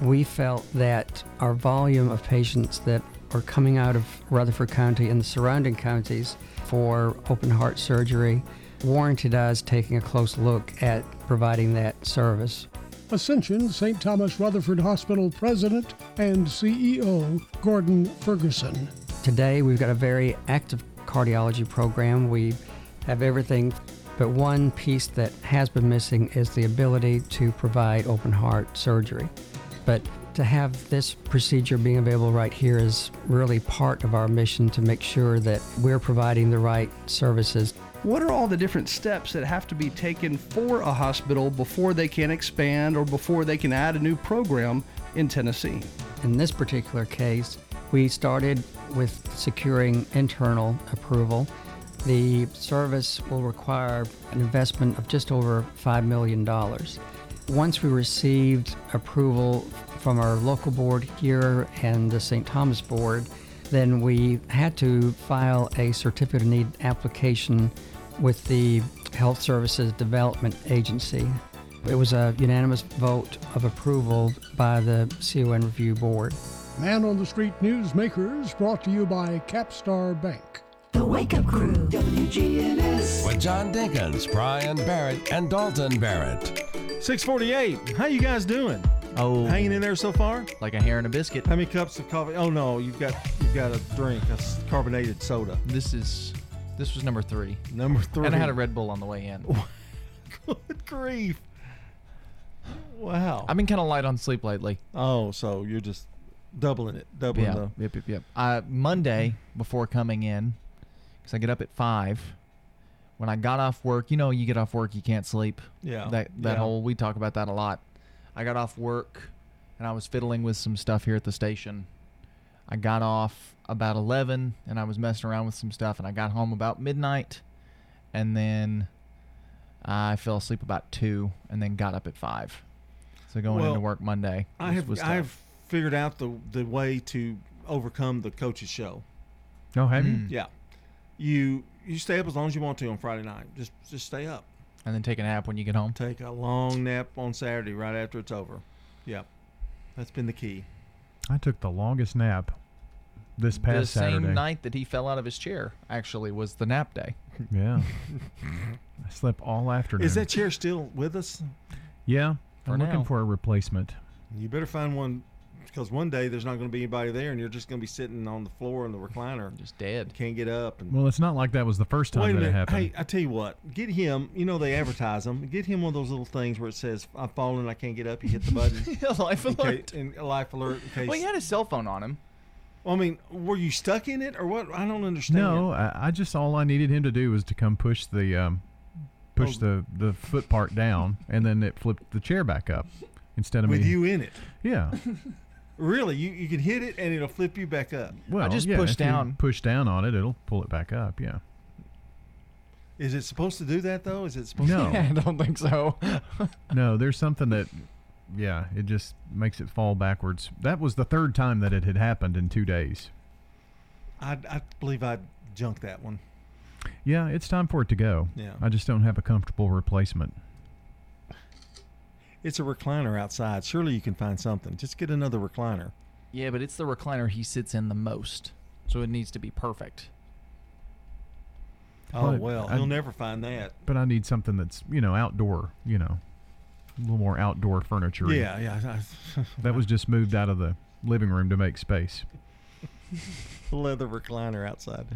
S47: we felt that our volume of patients that are coming out of Rutherford County and the surrounding counties for open heart surgery warranted us taking a close look at providing that service.
S9: Ascension St. Thomas Rutherford Hospital President and CEO Gordon Ferguson.
S47: Today, we've got a very active cardiology program. We have everything, but one piece that has been missing is the ability to provide open heart surgery. But to have this procedure being available right here is really part of our mission to make sure that we're providing the right services.
S48: What are all the different steps that have to be taken for a hospital before they can expand or before they can add a new program in Tennessee?
S47: In this particular case, we started with securing internal approval. The service will require an investment of just over $5 million. Once we received approval from our local board here and the St. Thomas board, then we had to file a certificate of need application with the Health Services Development Agency. It was a unanimous vote of approval by the CON Review Board.
S9: Man on the Street Newsmakers brought to you by Capstar Bank.
S8: The Wake Up Crew, WGNS.
S19: With John Dinkins, Brian Barrett, and Dalton Barrett.
S2: 648. How you guys doing?
S4: Oh,
S2: Hanging in there so far?
S4: like a hair and a biscuit.
S2: How many cups of coffee? Oh no, you've got you've got a drink, a s- carbonated soda.
S4: This is this was number three.
S2: Number three.
S4: And I had a Red Bull on the way in. *laughs*
S2: Good grief. Wow.
S4: I've been kind of light on sleep lately.
S2: Oh, so you're just doubling it, doubling
S4: Yeah.
S2: the.
S4: Yep, yep, yep. Uh, Monday before coming in, because I get up at five. When I got off work, you know, you get off work, you can't sleep.
S2: Yeah,
S4: That that
S2: yeah.
S4: whole we talk about that a lot. I got off work, and I was fiddling with some stuff here at the station. I got off about eleven, and I was messing around with some stuff, and I got home about midnight, and then I fell asleep about two, and then got up at five. So going
S2: Well,
S4: into work Monday,
S2: I have
S4: was tough.
S2: I've figured out the the way to overcome the coach's show.
S5: Oh, have you?
S4: Mm.
S2: Yeah, you you stay up as long as you want to on Friday night. Just just stay up.
S4: and then take a nap when you get home.
S2: Take a long nap on Saturday right after it's over. Yep, that's been the key.
S5: I took the longest nap this past
S4: the
S5: past
S4: same
S5: Saturday.
S4: night that he fell out of his chair actually was the nap day. *laughs*
S5: Yeah. *laughs* I slept all afternoon.
S2: Is that chair still with us?
S5: Yeah.
S4: For
S5: I'm
S4: now.
S5: looking for a replacement.
S2: You better find one because one day there's not going to be anybody there, and you're just going to be sitting on the floor in the recliner,
S4: just dead.
S2: Can't get up. And
S5: Well, it's not like that was the first time that it happened.
S2: Hey, I tell you what. Get him. You know they advertise them. Get him one of those little things where it says "I've fallen, I can't get up." You hit the button. *laughs*
S4: Yeah, life
S2: in
S4: alert.
S2: Case, in, a life alert. In case.
S4: Well, he had his cell phone on him.
S2: Well, I mean, were you stuck in it or what? I don't understand.
S5: No, I, I just all I needed him to do was to come push the um, push
S2: Oh.
S5: the the foot part down, and then it flipped the chair back up instead of me.
S2: with
S5: me.
S2: you in it.
S5: Yeah. *laughs*
S2: Really, you you can hit it and it'll flip you back up.
S5: Well, I
S4: just
S5: yeah,
S4: push
S5: if you
S4: down.
S5: push down on it, it'll pull it back up. Yeah.
S2: Is it supposed to do that though? Is it supposed
S5: No.
S2: to? *laughs*
S4: I don't think so. *laughs*
S5: No, there's something that, yeah, it just makes it fall backwards. That was the third time that it had happened in two days.
S2: I I believe I junked that one.
S5: Yeah, it's time for it to go.
S2: Yeah.
S5: I just don't have a comfortable replacement.
S2: It's a recliner outside. Surely you can find something. Just get another recliner.
S4: Yeah, but it's the recliner he sits in the most, so it needs to be perfect.
S2: Oh, oh
S5: But
S2: well,
S5: I-
S2: he'll never find that.
S5: But I need something that's you know outdoor. You know, a little more outdoor furniture.
S2: Yeah, yeah. *laughs*
S5: that was just moved out of the living room to make space.
S2: Leather recliner outside.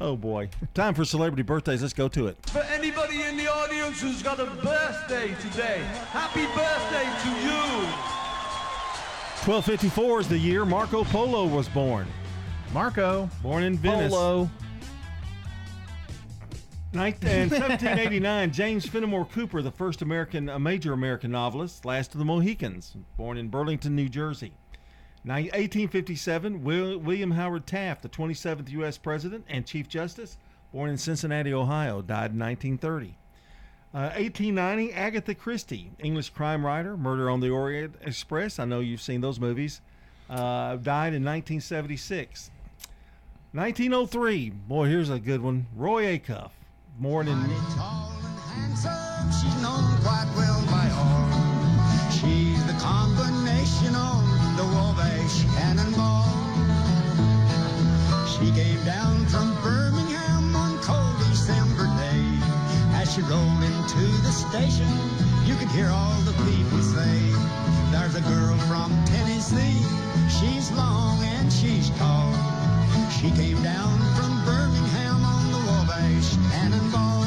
S2: Oh boy. Time for celebrity birthdays. Let's go to it.
S48: For anybody in the audience who's got a birthday today, happy birthday to you.
S2: 1254 is the year Marco Polo was born.
S5: Marco.
S2: Born in Venice.
S4: Polo.
S2: Nin- In 1789, *laughs* James Fenimore Cooper, the first American, a major American novelist, last of the Mohicans, born in Burlington, New Jersey. Ni- 1857, William Howard Taft, the 27th U.S. President and Chief Justice, born in Cincinnati, Ohio, died in 1930. Uh, 1890, Agatha Christie, English crime writer, Murder on the Orient Express. I know you've seen those movies. Uh, died in 1976. 1903, boy, here's a good one. Roy Acuff, born in.
S49: Station, you could hear all the people say, There's a girl from Tennessee. She's long and she's tall. She came down from Birmingham on the Wabash Cannonball.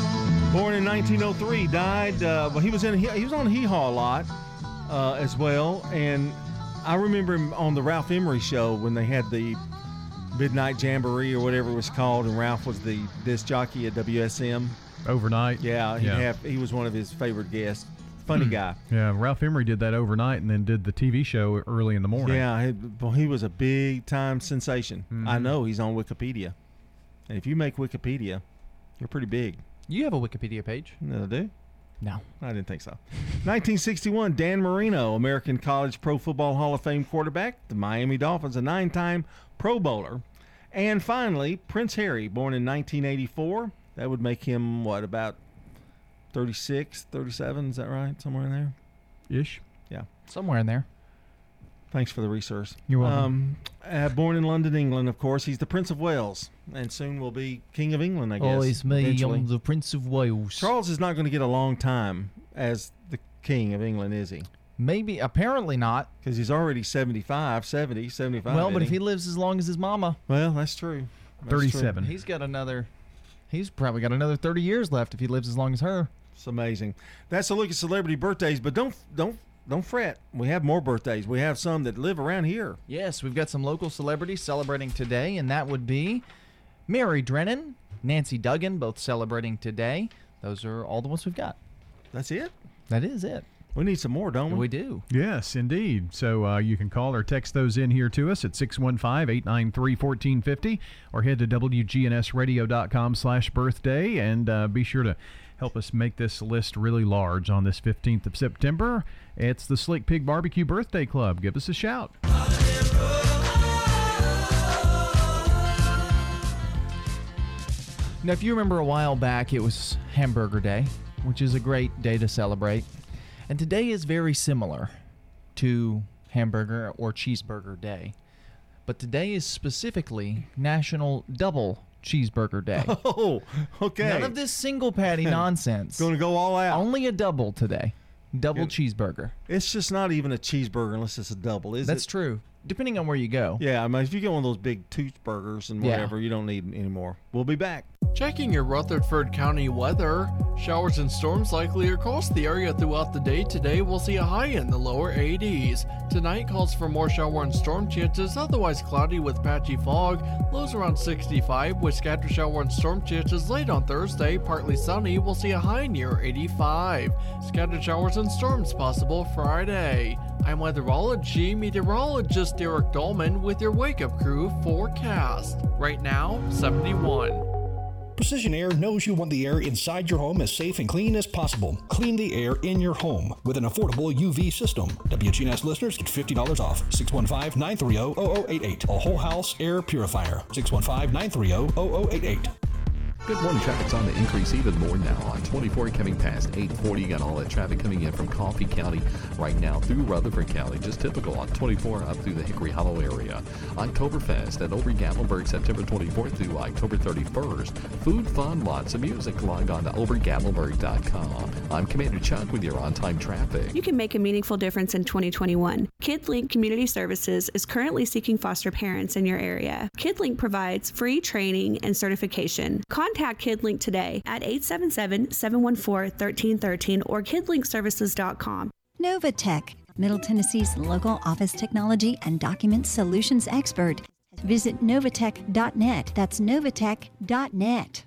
S2: Born in 1903, died. Uh, well, he was in. He, he was on Hee Haw a lot uh, as well, and I remember him on the Ralph Emery show when they had the Midnight Jamboree or whatever it was called, and Ralph was the disc jockey at WSM.
S5: Overnight.
S2: Yeah, he'd
S5: Yeah.
S2: have. He was one of his favorite guests. Funny guy.
S5: Yeah, Ralph Emery did that overnight and then did the TV show early in the morning.
S2: Yeah, he, well, he was a big time sensation.
S5: Mm-hmm.
S2: I know he's on Wikipedia, and if you make Wikipedia, you're pretty big.
S4: You have a Wikipedia page.
S2: No, I do.
S4: No.
S2: I didn't think so. *laughs* 1961, Dan Marino, American College Pro Football Hall of Fame quarterback, the Miami Dolphins, a nine time Pro Bowler. And finally, Prince Harry, born in 1984. That would make him, what, about 36, 37? Is that right? Somewhere in there?
S5: Ish.
S2: Yeah.
S4: Somewhere in there.
S2: Thanks for the resource.
S5: You're welcome.
S2: Um, uh, born in London, England, of course. He's the Prince of Wales and soon will be King of England, I guess.
S4: Oh, it's me.
S2: eventually.
S4: I'm the Prince of Wales.
S2: Charles is not going to get a long time as the King of England, is he?
S4: Maybe, apparently not.
S2: Because he's already 75, 70, 75.
S4: Well, but
S2: isn't
S4: if he lives as long as his mama,
S2: Well, that's true. That's true.
S4: He's got another. He's probably got another 30 years left if he lives as long as her.
S2: It's amazing. That's a look at celebrity birthdays, but don't don't don't fret. We have more birthdays. We have some that live around here.
S4: Yes, we've got some local celebrities celebrating today, and that would be Mary Drennan, Nancy Duggan, both celebrating today. Those are all the ones we've got.
S2: That's it?
S4: That is it.
S2: We need some more, don't we?
S4: We do.
S5: Yes, indeed. So uh, you can call or text those in here to us at 615-893-1450 or head to wgnsradio.com slash birthday and uh, be sure to help us make this list really large on this 15th of September. It's the Slick Pig Barbecue Birthday Club. Give us a shout.
S4: Now, if you remember a while back, it was Hamburger Day, which is a great day to celebrate. And today is very similar to Hamburger or Cheeseburger Day. But today is specifically National Double Cheeseburger Day. *laughs*
S2: Oh, okay.
S4: None of this single patty *laughs* nonsense.
S2: Going to go all out.
S4: Only a double today. Double
S2: Good.
S4: cheeseburger.
S2: It's just not even a cheeseburger unless it's a double, is
S4: That's
S2: it?
S4: true. Depending on where you go.
S2: Yeah, I mean, if you get one of those big tooth burgers and
S4: Yeah.
S2: whatever, you don't need any more. We'll be back.
S6: Checking your Rutherford County weather. Showers and storms likely across the area throughout the day. Today we'll see a high in the lower 80s. Tonight calls for more shower and storm chances, otherwise cloudy with patchy fog. Lows around 65 with scattered shower and storm chances late on Thursday. Partly sunny, we'll see a high near 85. Scattered showers and storms possible Friday. I'm weatherology meteorologist Derek Dolman with your wake up crew forecast. Right now, 71.
S11: Precision Air knows you want the air inside your home as safe and clean as possible. Clean the air in your home with an affordable UV system. WGNS listeners get $50 off. 615-930-0088. A whole house air purifier. 615-930-0088.
S33: Good morning. Traffic's on the increase even more now on 24 coming past 840. You got all that traffic coming in from Coffee County right now through Rutherford County. Just typical on 24 up through the Hickory Hollow area. Oktoberfest at Ober Gatlinburg September 24th through October 31st. Food, fun, lots of music. Log on to obergatlinburg.com. I'm Commander Chuck with your on-time traffic.
S46: You can make a meaningful difference in 2021. KidLink Community Services is currently seeking foster parents in your area. KidLink provides free training and certification. Contact KidLink today at 877 714 1313 or kidlinkservices.com.
S44: Novatech, Middle Tennessee's local office technology and document solutions expert. Visit novatech.net. That's novatech.net.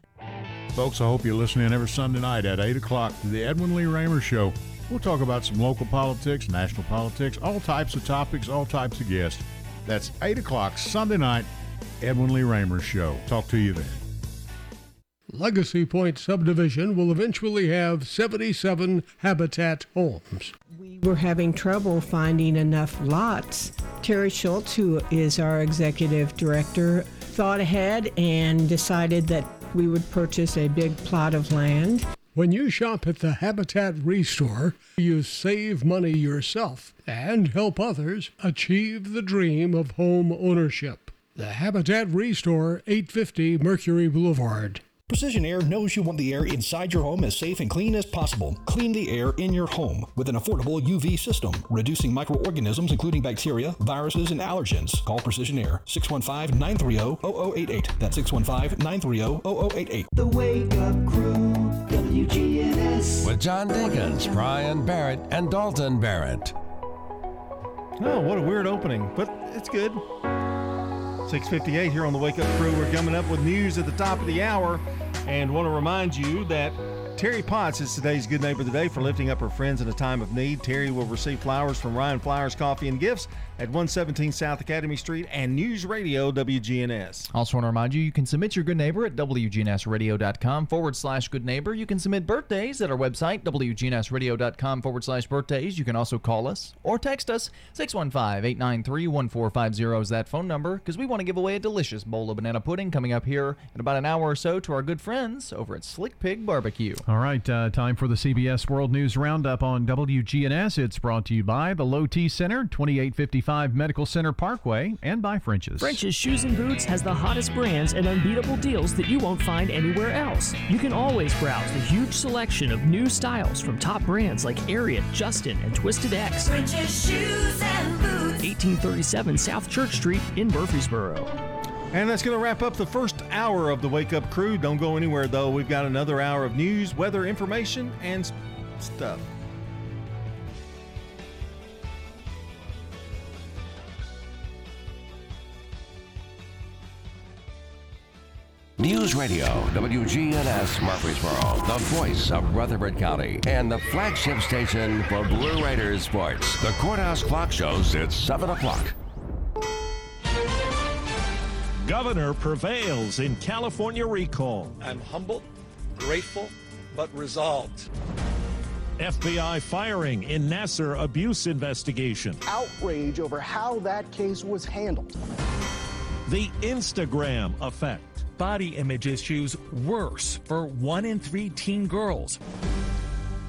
S13: Folks, I hope you're listening every Sunday night at 8 o'clock to the Edwin Lee Raymer Show. We'll talk about some local politics, national politics, all types of topics, all types of guests. That's 8 o'clock Sunday night, Edwin Lee Raymer Show. Talk to you then.
S9: Legacy Point subdivision will eventually have 77 habitat homes.
S50: We were having trouble finding enough lots. Terry Schultz, who is our executive director, thought ahead and decided that we would purchase a big plot of land.
S9: When you shop at the Habitat Restore, you save money yourself and help others achieve the dream of home ownership. The Habitat Restore, 850 Mercury Boulevard.
S11: Precision Air knows you want the air inside your home as safe and clean as possible. Clean the air in your home with an affordable UV system, reducing microorganisms including bacteria, viruses, and allergens. Call Precision Air 615 930 0088. That's 615 930 0088.
S8: The Wake Up Crew, WGNS.
S19: With John Dinkins, Brian Barrett, and Dalton Barrett.
S2: Oh, what a weird opening, but it's good. 658 here on the Wake Up Crew. We're coming up with news at the top of the hour and want to remind you that Terry Potts is today's Good Neighbor of the Day for lifting up her friends in a time of need. Terry will receive flowers from Ryan Flowers Coffee and Gifts at 117 South Academy Street and News Radio WGNS.
S4: Also want to remind you, you can submit your good neighbor at WGNSradio.com forward slash good neighbor. You can submit birthdays at our website, WGNSradio.com forward slash birthdays. You can also call us or text us, 615-893-1450 is that phone number, because we want to give away a delicious bowl of banana pudding coming up here in about an hour or so to our good friends over at Slick Pig Barbecue.
S5: All right, uh, time for the CBS World News Roundup on WGNS. It's brought to you by the Low T Center, 2855 Medical Center Parkway, and by French's.
S51: French's Shoes and Boots has the hottest brands and unbeatable deals that you won't find anywhere else. You can always browse the huge selection of new styles from top brands like Ariat, Justin, and Twisted X.
S8: French's Shoes and Boots.
S51: 1837 South Church Street in Murfreesboro.
S2: And that's going to wrap up the first hour of the Wake Up Crew. Don't go anywhere, though. We've got another hour of news, weather information, and stuff.
S19: News Radio, WGNS Murfreesboro, the voice of Rutherford County, and the flagship station for Blue Raiders sports. The Courthouse Clock shows it's 7 o'clock.
S14: Governor prevails in California recall.
S52: I'm humbled, grateful, but resolved.
S14: FBI firing in Nassar abuse investigation.
S53: outrage over how that case was handled.
S14: The Instagram effect.
S54: Body image issues worse for one in three teen girls.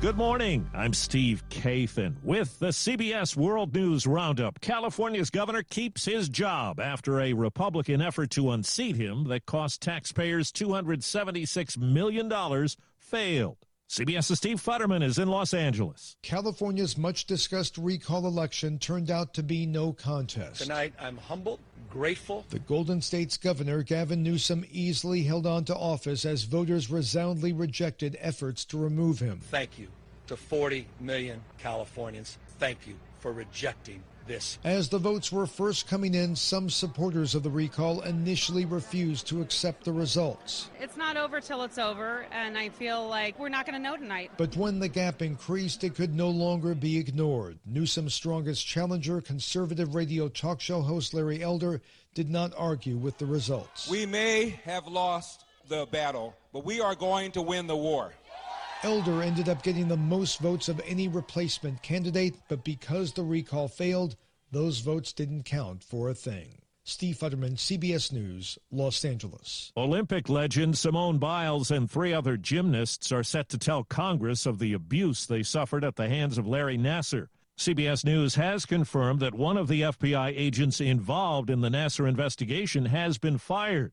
S14: Good morning. I'm Steve Kathan with the CBS World News Roundup. California's governor keeps his job after a Republican effort to unseat him that cost taxpayers $276 million failed. CBS's Steve Futterman is in Los Angeles.
S55: California's much discussed recall election turned out to be no contest.
S56: Tonight, I'm humbled, grateful.
S55: The Golden State's governor, Gavin Newsom, easily held on to office as voters resoundingly rejected efforts to remove him.
S56: Thank you to 40 million Californians. Thank you for rejecting this.
S55: As the votes were first coming in, some supporters of the recall initially refused to accept the results.
S57: It's not over till it's over, and I feel like we're not going to know tonight.
S55: But when the gap increased, it could no longer be ignored. Newsom's strongest challenger, conservative radio talk show host Larry Elder, did not argue with the results.
S58: We may have lost the battle, but we are going to win the war.
S55: Elder ended up getting the most votes of any replacement candidate, but because the recall failed, those votes didn't count for a thing. Steve Futterman, CBS News, Los Angeles.
S14: Olympic legend Simone Biles and three other gymnasts are set to tell Congress of the abuse they suffered at the hands of Larry Nassar. CBS News has confirmed that one of the FBI agents involved in the Nassar investigation has been fired.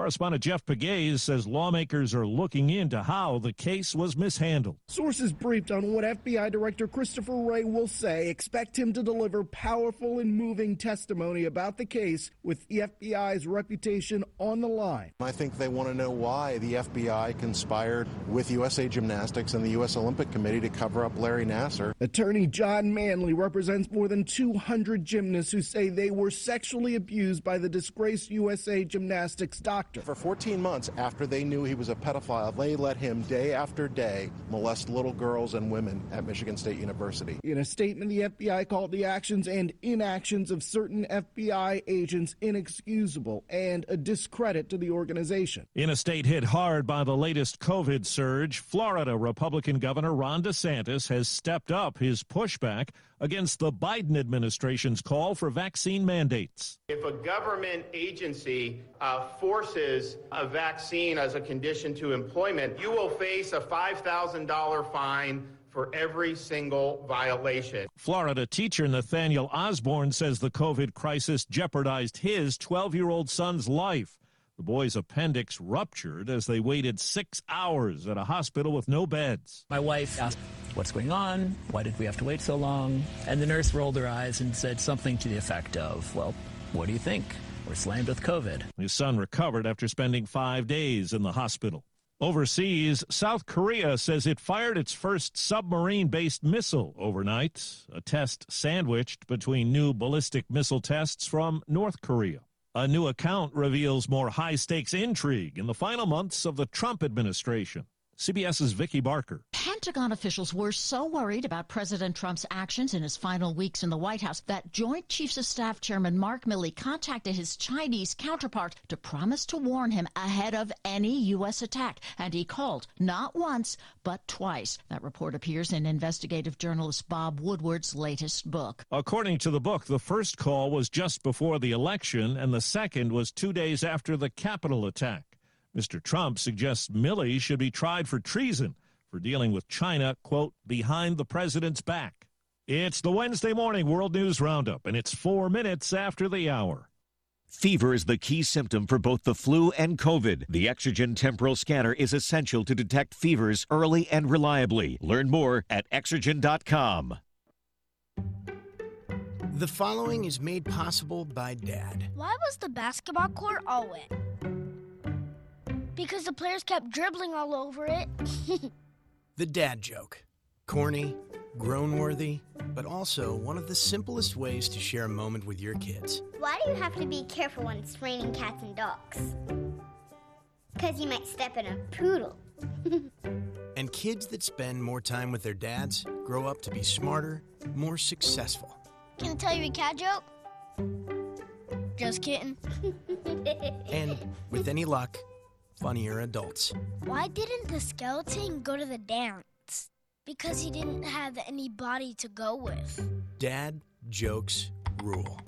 S14: Correspondent Jeff Pegues says lawmakers are looking into how the case was mishandled.
S53: Sources briefed on what FBI Director Christopher Wray will say expect him to deliver powerful and moving testimony about the case with the FBI's reputation on the line.
S59: I think they want to know why the FBI conspired with USA Gymnastics and the U.S. Olympic Committee to cover up Larry Nassar.
S53: Attorney John Manly represents more than 200 gymnasts who say they were sexually abused by the disgraced USA Gymnastics doctor doctor.
S59: For 14 months after they knew he was a pedophile, they let him day after day molest little girls and women at Michigan State University.
S53: In a statement, the FBI called the actions and inactions of certain FBI agents inexcusable and a discredit to the organization.
S14: In a state hit hard by the latest COVID surge, Florida Republican Governor Ron DeSantis has stepped up his pushback against the Biden administration's call for vaccine mandates.
S60: If a government agency uh, forces a vaccine as a condition to employment, you will face a $5,000 fine for every single violation.
S14: Florida teacher Nathaniel Osborne says the COVID crisis jeopardized his 12 year old son's life. The boy's appendix ruptured as they waited six hours at a hospital with no beds.
S61: My wife asked, What's going on? Why did we have to wait so long? And the nurse rolled her eyes and said something to the effect of, Well, what do you think? We're slammed with COVID.
S14: His son recovered after spending five days in the hospital. Overseas, South Korea says it fired its first submarine based missile overnight, a test sandwiched between new ballistic missile tests from North Korea. A new account reveals more high stakes intrigue in the final months of the Trump administration. CBS's Vicki Barker.
S62: Pentagon officials were so worried about President Trump's actions in his final weeks in the White House that Joint Chiefs of Staff Chairman Mark Milley contacted his Chinese counterpart to promise to warn him ahead of any U.S. attack. And he called not once, but twice. That report appears in investigative journalist Bob Woodward's latest book.
S14: According to the book, the first call was just before the election, and the second was two days after the Capitol attack. Mr. Trump suggests Milley should be tried for treason for dealing with China, quote, behind the president's back. It's the Wednesday morning World News Roundup, and it's four minutes after the hour.
S60: Fever is the key symptom for both the flu and COVID. The Exergen temporal scanner is essential to detect fevers early and reliably. Learn more at exergen.com.
S63: The following is made possible by Dad.
S64: Why was the basketball court all wet? Because the players kept dribbling all over it. *laughs*
S63: the dad joke. Corny, grown worthy, but also one of the simplest ways to share a moment with your kids.
S65: Why do you have to be careful when it's raining cats and dogs? Because you might step in a poodle. *laughs*
S63: and kids that spend more time with their dads grow up to be smarter, more successful.
S64: Can I tell you a cat joke? Just kidding.
S63: and with any luck, funnier adults.
S64: Why didn't the skeleton go to the dance? Because he didn't have any body to go with.
S63: Dad jokes rule.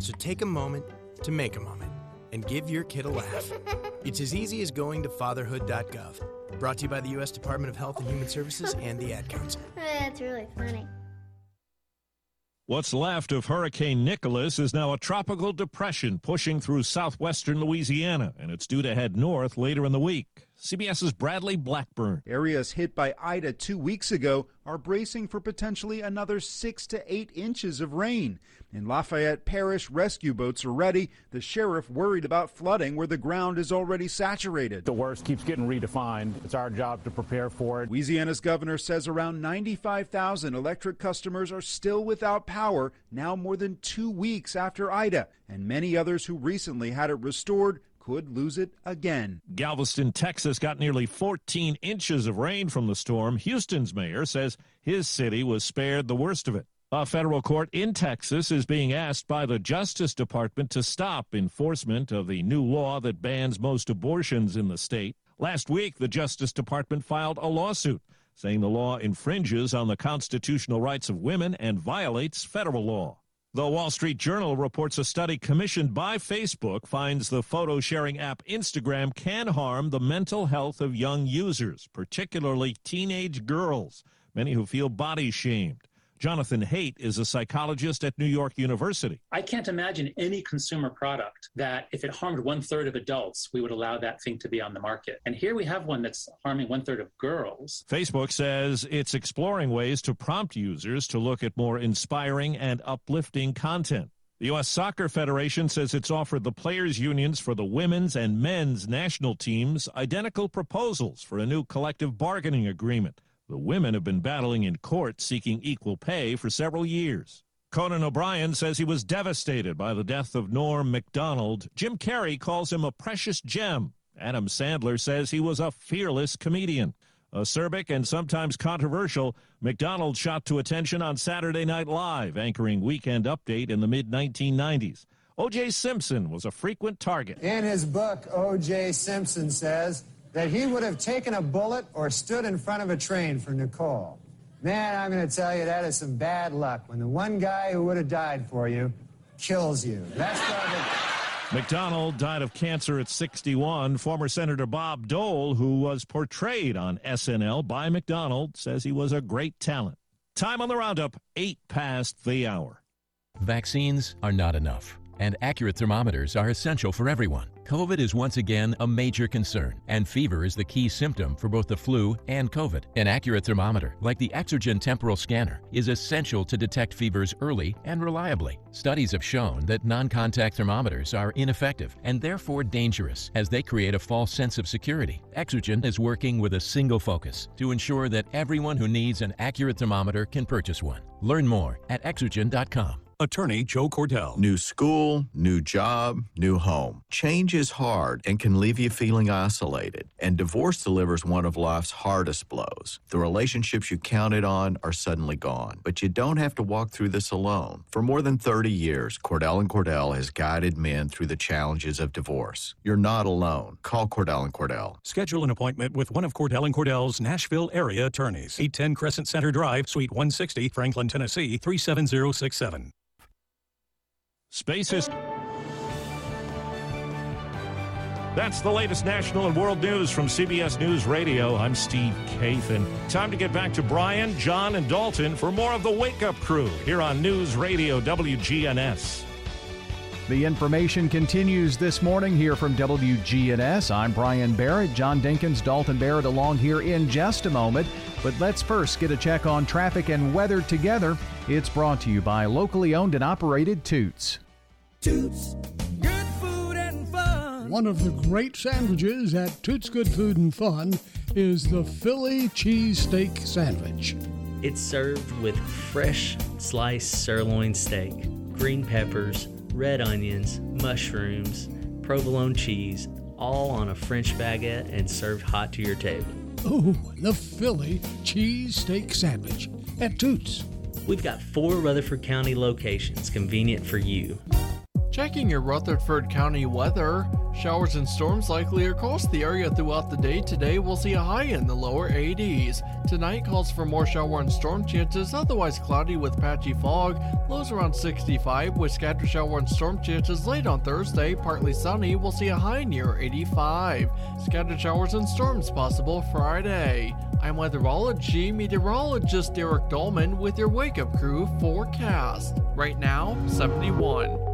S63: So take a moment to make a moment and give your kid a laugh. *laughs* it's as easy as going to fatherhood.gov. Brought to you by the U.S. Department of Health and Human Services and the Ad Council. *laughs*
S65: That's really funny.
S14: What's left of Hurricane Nicholas is now a tropical depression pushing through southwestern Louisiana, and it's due to head north later in the week. CBS's Bradley Blackburn.
S55: Areas hit by Ida two weeks ago are bracing for potentially another six to eight inches of rain. In Lafayette Parish, rescue boats are ready. The sheriff worried about flooding where the ground is already saturated.
S66: The worst keeps getting redefined. It's our job to prepare for it.
S55: Louisiana's governor says around 95,000 electric customers are still without power now more than two weeks after Ida, and many others who recently had it restored could lose it again.
S14: Galveston, Texas got nearly 14 inches of rain from the storm. Houston's mayor says his city was spared the worst of it. A federal court in Texas is being asked by the Justice Department to stop enforcement of the new law that bans most abortions in the state. Last week, the Justice Department filed a lawsuit saying the law infringes on the constitutional rights of women and violates federal law. The Wall Street Journal reports a study commissioned by Facebook finds the photo sharing app Instagram can harm the mental health of young users, particularly teenage girls, many who feel body shamed. Jonathan Haidt is a psychologist at New York University.
S67: I can't imagine any consumer product that, if it harmed one third of adults, we would allow that thing to be on the market. And here we have one that's harming one third of girls.
S14: Facebook says it's exploring ways to prompt users to look at more inspiring and uplifting content. The U.S. Soccer Federation says it's offered the players' unions for the women's and men's national teams identical proposals for a new collective bargaining agreement. The women have been battling in court seeking equal pay for several years. Conan O'Brien says he was devastated by the death of Norm Macdonald. Jim Carrey calls him a precious gem. Adam Sandler says he was a fearless comedian. Acerbic and sometimes controversial, Macdonald shot to attention on Saturday Night Live, anchoring Weekend Update in the mid 1990s. O.J. Simpson was a frequent target.
S68: In his book, O.J. Simpson says, that he would have taken a bullet or stood in front of a train for Nicole. Man, I'm going to tell you, that is some bad luck when the one guy who would have died for you kills you. That's probably.
S14: Macdonald died of cancer at 61. Former Senator Bob Dole, who was portrayed on SNL by Macdonald, says he was a great talent. Time on the roundup, eight past the hour.
S69: Vaccines are not enough and accurate thermometers are essential for everyone. COVID is once again a major concern, and fever is the key symptom for both the flu and COVID. An accurate thermometer, like the Exergen temporal scanner, is essential to detect fevers early and reliably. Studies have shown that non contact thermometers are ineffective and therefore dangerous as they create a false sense of security. Exergen is working with a single focus to ensure that everyone who needs an accurate thermometer can purchase one. Learn more at exergen.com.
S70: Attorney Joe Cordell. New school, new job, new home. Change is hard and can leave you feeling isolated. And divorce delivers one of life's hardest blows. The relationships you counted on are suddenly gone. But you don't have to walk through this alone. For more than 30 years, Cordell and Cordell has guided men through the challenges of divorce. You're not alone. Call Cordell and Cordell. Schedule an appointment with one of Cordell and Cordell's Nashville area attorneys. 810 Crescent Center Drive, Suite 160, Franklin, Tennessee 37067.
S14: Space is. That's the latest national and world news from CBS News Radio. I'm Steve Kathan. Time to get back to Brian, John, and Dalton for more of the Wake Up Crew here on News Radio WGNS.
S20: The information continues this morning here from WGNS. I'm Brian Barrett, John Dinkins, Dalton Barrett along here in just a moment. But let's first get a check on traffic and weather together. It's brought to you by locally owned and operated Toots.
S9: Toots. Good food and fun. One of the great sandwiches at Toots Good Food and Fun is the Philly cheesesteak sandwich.
S10: It's served with fresh sliced sirloin steak, green peppers, red onions, mushrooms, provolone cheese, all on a French baguette and served hot to your table.
S9: Oh, the Philly cheesesteak sandwich at Toots.
S10: We've got four Rutherford County locations convenient for you.
S6: Checking your Rutherford County weather. Showers and storms likely across the area throughout the day. Today we'll see a high in the lower 80s. Tonight calls for more shower and storm chances, otherwise cloudy with patchy fog. Lows around 65 with scattered shower and storm chances late on Thursday. Partly sunny, we'll see a high near 85. Scattered showers and storms possible Friday. I'm weatherology meteorologist Derek Dolman with your Wake Up Crew forecast. Right now, 71.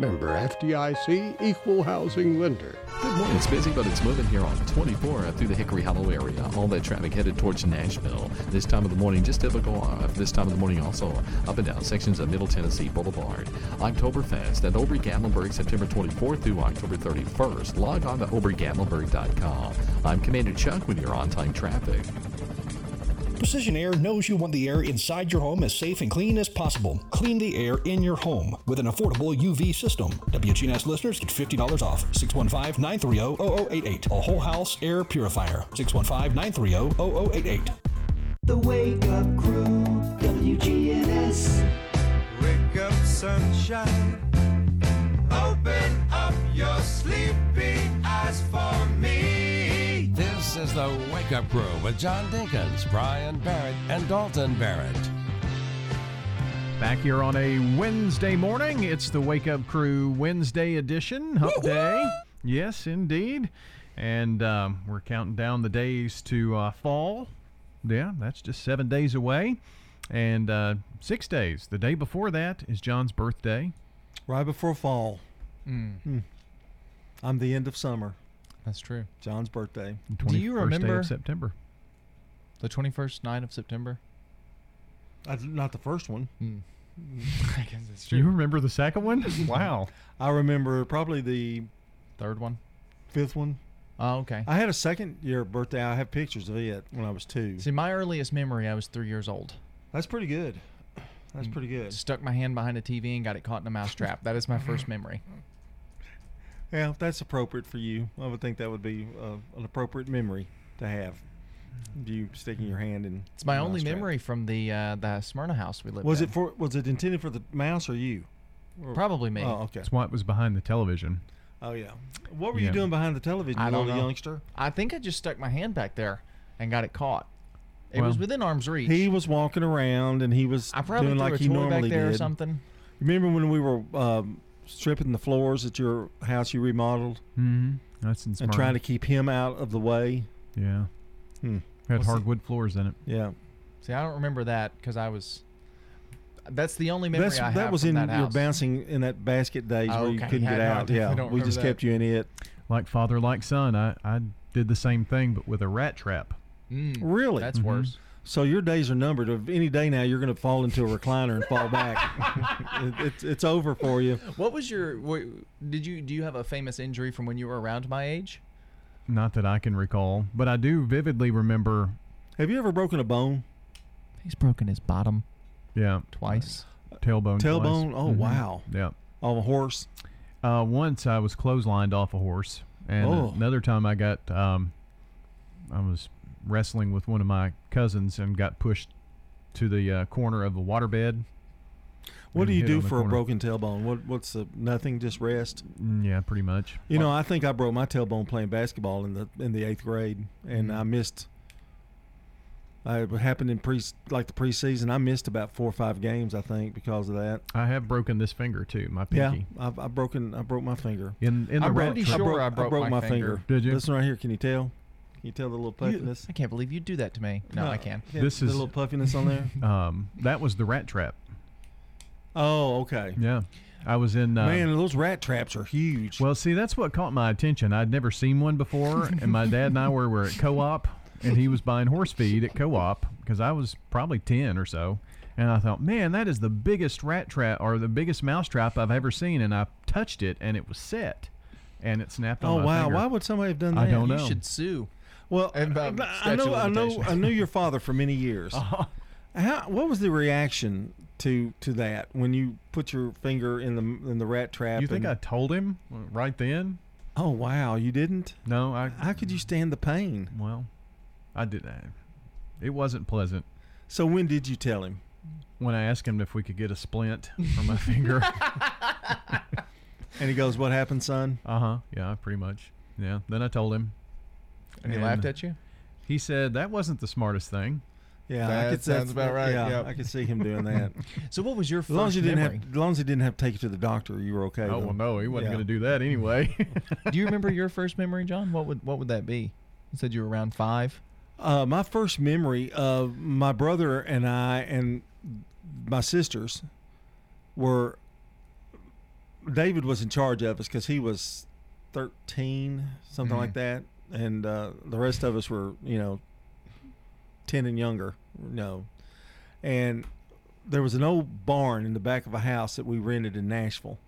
S9: Member FDIC, equal housing lender.
S33: Good morning. It's busy, but it's moving here on 24 through the Hickory Hollow area. All that traffic headed towards Nashville. This time of the morning, just typical. Uh, this time of the morning, also up and down sections of Middle Tennessee Boulevard. Oktoberfest at Ober Gatlinburg, September 24th through October 31st. Log on to obergatlinburg.com. I'm Commander Chuck with your on time traffic.
S11: Precision Air knows you want the air inside your home as safe and clean as possible. Clean the air in your home with an affordable UV system. WGNS listeners get $50 off. 615-930-0088. A whole house air purifier. 615-930-0088.
S8: The Wake Up Crew, WGNS.
S71: Wake up, sunshine. Open up your sleepy eyes for me.
S19: This is the Wake Up Crew with John Dinkins, Brian Barrett, and Dalton Barrett.
S5: Back here on a Wednesday morning. It's the Wake Up Crew Wednesday edition, Hump Day. Yes, indeed. And um, we're counting down the days to uh, fall. Yeah, that's just seven days away. And uh, six days. The day before that is John's birthday.
S2: Right before fall.
S4: Mm.
S2: I'm the end of summer.
S4: That's true.
S2: John's birthday.
S4: Do you
S5: 21st day
S4: remember
S5: of September?
S4: the 21st night of September?
S2: Uh, not the first one. *laughs*
S4: I guess it's true.
S5: You remember the second one? *laughs* wow.
S2: I remember probably the
S4: third one,
S2: fifth one.
S4: Oh, okay.
S2: I had a second year birthday. I have pictures of it when I was two.
S4: See, my earliest memory, I was three years old.
S2: That's pretty good. That's pretty good.
S4: Stuck my hand behind a TV and got it caught in a mousetrap. that is my first memory.
S2: Yeah, if that's appropriate for you. I would think that would be uh, an appropriate memory to have. You sticking your hand in.
S4: It's my only
S2: mousetrap.
S4: memory from the uh, the Smyrna house we lived
S2: Was
S4: in.
S2: it for? Was it intended for the mouse or you? Or-
S4: Probably me.
S2: Oh, okay.
S5: That's why it was behind the television.
S2: Oh yeah. What were
S5: Yeah.
S2: you doing behind the television,
S4: I don't
S2: little
S4: know.
S2: youngster?
S4: I think I just stuck my hand back there and got it caught. It was within arm's reach.
S2: He was walking around and he was
S4: I probably
S2: doing
S4: threw
S2: like
S4: a
S2: he
S4: toy back
S2: normally
S4: there or
S2: did.
S4: something.
S2: Remember when we were um, stripping the floors at your house you remodeled
S5: Mm-hmm. That's in
S2: and trying to keep him out of the way?
S5: Yeah.
S2: Hmm.
S5: Had
S4: Well, see-
S5: hardwood floors in it.
S2: Yeah.
S4: See, I don't remember that because I was. That's the only memory
S2: That's,
S4: I have
S2: that was
S4: from
S2: in
S4: that
S2: your bouncing in that basket days
S4: Oh,
S2: where you
S4: okay.
S2: couldn't
S4: Yeah,
S2: get out.
S4: definitely
S2: Yeah, we just
S4: remember
S2: kept you in it.
S5: Like father, like son. I, I did the same thing, but with a rat trap.
S4: Mm,
S2: Really?
S4: That's
S5: Mhm.
S4: worse.
S2: So your days are numbered. Of any day now, you're going to fall into a recliner and fall back. *laughs* it, it's it's over for you.
S4: What was your? wh- Did you do you have a famous injury from when you were around my age?
S5: Not that I can recall, but I do vividly remember.
S2: Have you ever broken a bone?
S4: He's broken his bottom
S5: Yeah,
S4: twice.
S5: tailbone. twice.
S2: Tailbone? Oh,
S5: Mhm.
S2: wow.
S5: Yeah.
S2: On a horse?
S5: Uh, once I was clotheslined off a horse, and
S2: Oh.
S5: another time I got um, I was wrestling with one of my cousins and got pushed to the uh, corner of the waterbed.
S2: What do you do
S5: on the
S2: for a broken tailbone? What what's the nothing? Just rest.
S5: Mm, Yeah, pretty much.
S2: You know, I think I broke my tailbone playing basketball in the in the eighth grade, and
S4: Mm-hmm.
S2: I missed. I, it happened in pre like the preseason. I missed about four or five games, I think, because of that.
S5: I have broken this finger too, my
S2: Yeah,
S5: pinky.
S2: I've, I've broken. I broke my finger.
S5: In in the
S4: I'm
S5: rat
S4: pretty
S5: trap.
S4: sure I broke my finger.
S5: Did you?
S2: Listen right here. Can you tell? Can you tell the little
S4: You-
S2: puffiness?
S4: I can't believe you'd do that to me. No, I can.
S2: Yeah,
S5: This
S2: the
S5: is-
S2: little puffiness on there. *laughs*
S5: Um, that was the rat trap.
S2: Oh, okay.
S5: Yeah, I was in. Uh,
S2: Man, those rat traps are huge.
S5: Well, see, that's what caught my attention. I'd never seen one before, *laughs* and my dad and I were, were at co-op, and he was buying horse feed at co-op because I was probably ten or so, and I thought, man, that is the biggest rat trap or the biggest mouse trap I've ever seen, and I touched it, and it was set, and it snapped on
S2: oh
S5: my
S2: wow!
S5: finger.
S2: Why would somebody have done that?
S5: I don't know.
S4: You should sue.
S2: Well,
S4: About
S2: I know, I know. I knew your father for many years. *laughs*
S5: Uh-huh.
S2: How, what was the reaction to to that when you put your finger in the in the rat trap?
S5: You think
S2: and-
S5: I told him right then?
S2: Oh wow! You didn't?
S5: No, I.
S2: How could you stand the pain?
S5: Well, I did that. It wasn't pleasant.
S2: So when did you tell him?
S5: When I asked him if we could get a splint from my finger. *laughs* *laughs*
S2: And he goes, "What happened, son?"
S5: Uh huh. Yeah, pretty much. Yeah. Then I told him.
S4: And he laughed at you.
S5: He said that wasn't the smartest thing.
S2: Yeah, I
S4: That
S2: could-
S4: sounds about right,
S2: Yeah,
S4: yep.
S2: I could see him doing that. *laughs*
S4: So what was your
S2: as long as
S4: first
S2: you didn't
S4: memory?
S2: have, as long as he didn't have to take you to the doctor, you were okay.
S5: Oh
S2: though.
S5: well, no, he wasn't
S2: Yeah.
S5: going to do that anyway. *laughs*
S4: Do you remember your first memory, John? What would what would that be? You said you were around five.
S2: Uh, my first memory of my brother and I and my sisters were. David was in charge of us because he was thirteen, something
S4: Mhm.
S2: like that, and uh, the rest of us were, you know, ten and younger. You know, and there was an old barn in the back of a house that we rented in Nashville,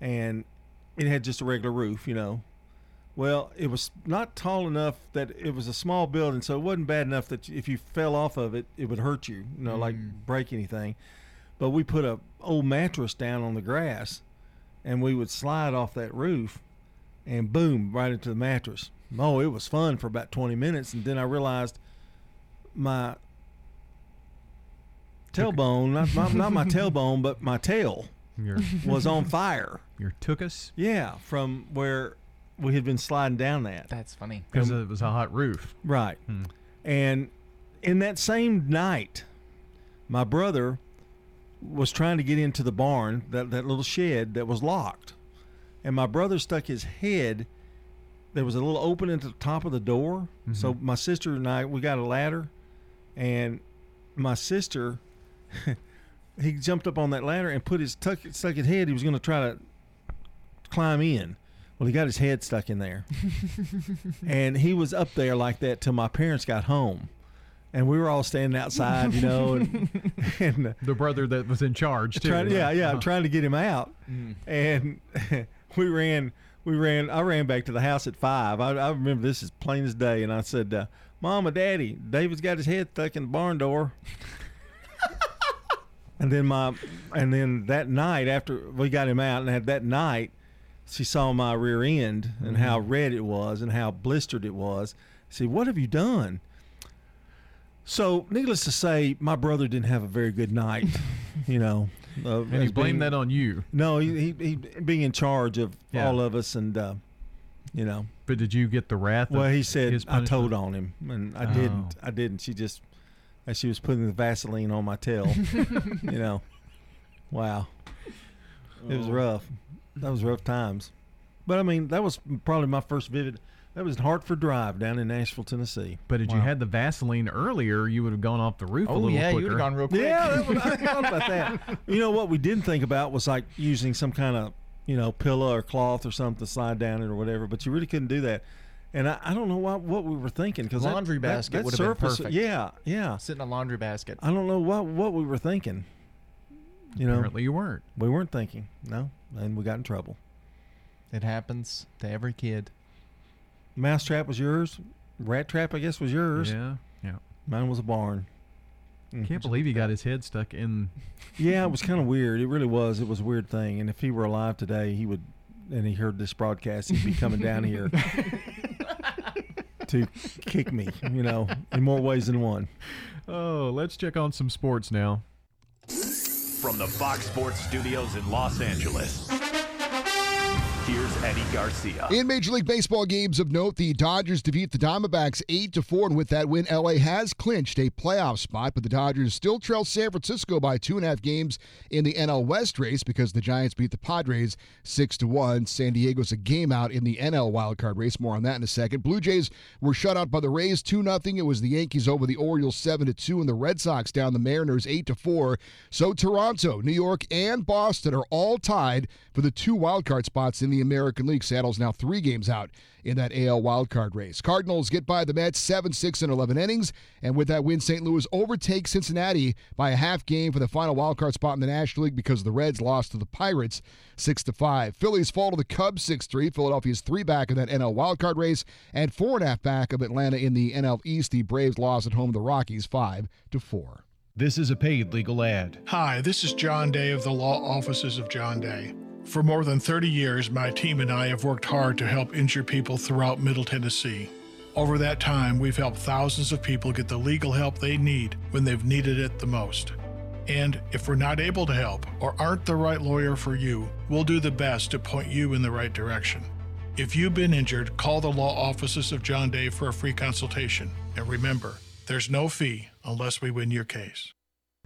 S2: and it had just a regular roof, you know. Well, it was not tall enough that it was a small building, so it wasn't bad enough that if you fell off of it, it would hurt you, you know, like break anything. But we put a old mattress down on the grass, and we would slide off that roof, and boom, right into the mattress. Oh, it was fun for about twenty minutes, and then I realized my tailbone, not my, not my *laughs* tailbone, but my tail
S5: Your-
S2: was on fire.
S5: Your took us
S2: Yeah, from where we had been sliding down that.
S4: That's funny.
S5: because it was a hot roof.
S2: Right.
S5: Hmm.
S2: And in that same night, my brother was trying to get into the barn, that, that little shed that was locked. And my brother stuck his head. There was a little opening at the top of the door. So my sister and I, we got a ladder. And my sister, *laughs* he jumped up on that ladder and put his tuck, stuck his head. He was going to try to climb in. Well, he got his head stuck in there *laughs* and he was up there like that till my parents got home, and we were all standing outside, you know, and, *laughs* and
S5: The brother that was in charge too.
S2: trying, yeah, yeah,
S5: Uh-huh.
S2: trying to get him out,
S5: Mm.
S2: and we ran, we ran, I ran back to the house at five. I, I remember this as plain as day, and I said, uh, "Mama, Daddy, David's got his head stuck in the barn door." *laughs* and then my, and then that night after we got him out, and had that night, she saw my rear end and how red it was and how blistered it was. See, what have you done? So, needless to say, my brother didn't have a very good night. *laughs* you know, uh,
S5: And he blamed
S2: being-
S5: that on you.
S2: No, he, he, he being in charge of
S5: Yeah.
S2: all of us, and uh, you know.
S5: But did you get the wrath?
S2: Well, he said I told on him, and I
S5: Oh.
S2: didn't. I didn't. She just, as she was putting the Vaseline on my tail, *laughs* you know. Wow, it was
S5: Oh.
S2: rough. That was rough times, but I mean, that was probably my first vivid. That was Hartford Drive down in Nashville, Tennessee.
S5: But had you had the Vaseline earlier, you would have gone off the roof a
S4: Oh
S5: little
S4: yeah,
S5: quicker.
S4: you would have gone real quick.
S2: Yeah, that was, I *laughs* thought about that. You know what we didn't think about was like using some kind of you know pillow or cloth or something to slide down it or whatever. But you really couldn't do that. And I, I don't know what what we were thinking because
S4: Laundry
S2: that, that-
S4: basket
S2: that
S4: would have been perfect.
S2: Yeah, yeah.
S4: Sit in a laundry basket.
S2: I don't know what what we were thinking. You know,
S5: Apparently you weren't.
S2: we weren't thinking. No, and we got in trouble.
S4: It happens to every kid.
S2: Mousetrap was yours. Rat trap, I guess, was yours.
S5: Yeah, yeah.
S2: Mine was a barn.
S5: Can't believe he got his head stuck in. *laughs*
S2: Yeah, it was kind of weird. It really was. It was a weird thing. And if he were alive today, he would, and he heard this broadcast, he'd be coming down here *laughs* to kick me, you know, in more ways than one.
S5: Oh, let's check on some sports now.
S32: From the Fox Sports Studios in Los Angeles, here's Eddie Garcia.
S72: In Major League Baseball games of note, the Dodgers defeat the Diamondbacks 8 to 4, and with that win, LA has clinched a playoff spot, but the Dodgers still trail San Francisco by two and a half games in the NL West race because the Giants beat the Padres 6 to 1. San Diego's a game out in the NL wildcard race. More on that in a second. Blue Jays were shut out by the Rays 2 0. It was the Yankees over the Orioles 7 to 2, and the Red Sox down the Mariners 8 to 4. So Toronto, New York, and Boston are all tied for the two wildcard spots in the American League. Seattle's now three games out in that AL wildcard race. Cardinals get by the Mets 7 6 and 11 innings. And with that win, St. Louis overtakes Cincinnati by a half game for the final wildcard spot in the National League because the Reds lost to the Pirates 6 to 5. Phillies fall to the Cubs 6 3. Philadelphia's three back in that NL wildcard race and four and a half back of Atlanta in the NL East. The Braves lost at home to the Rockies 5 to 4.
S20: This is a paid legal ad.
S67: Hi, this is John Day of the Law Offices of John Day. For more than 30 years, my team and I have worked hard to help injured people throughout Middle Tennessee. Over that time, we've helped thousands of people get the legal help they need when they've needed it the most. And if we're not able to help or aren't the right lawyer for you, we'll do the best to point you in the right direction. If you've been injured, call the law offices of John Day for a free consultation. And remember, There's no fee unless we win your case.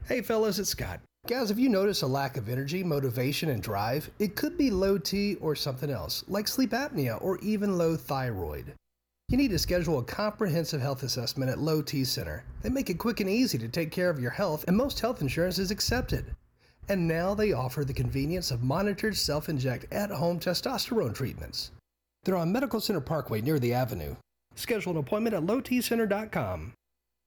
S73: Hey fellas, it's Scott. Guys, if you notice a lack of energy, motivation, and drive, it could be low T or something else, like sleep apnea or even low thyroid. You need to schedule a comprehensive health assessment at Low T Center. They make it quick and easy to take care of your health, and most health insurance is accepted. And now they offer the convenience of monitored self inject at home testosterone treatments. They're on Medical Center Parkway near the Avenue. Schedule an appointment at lowtcenter.com.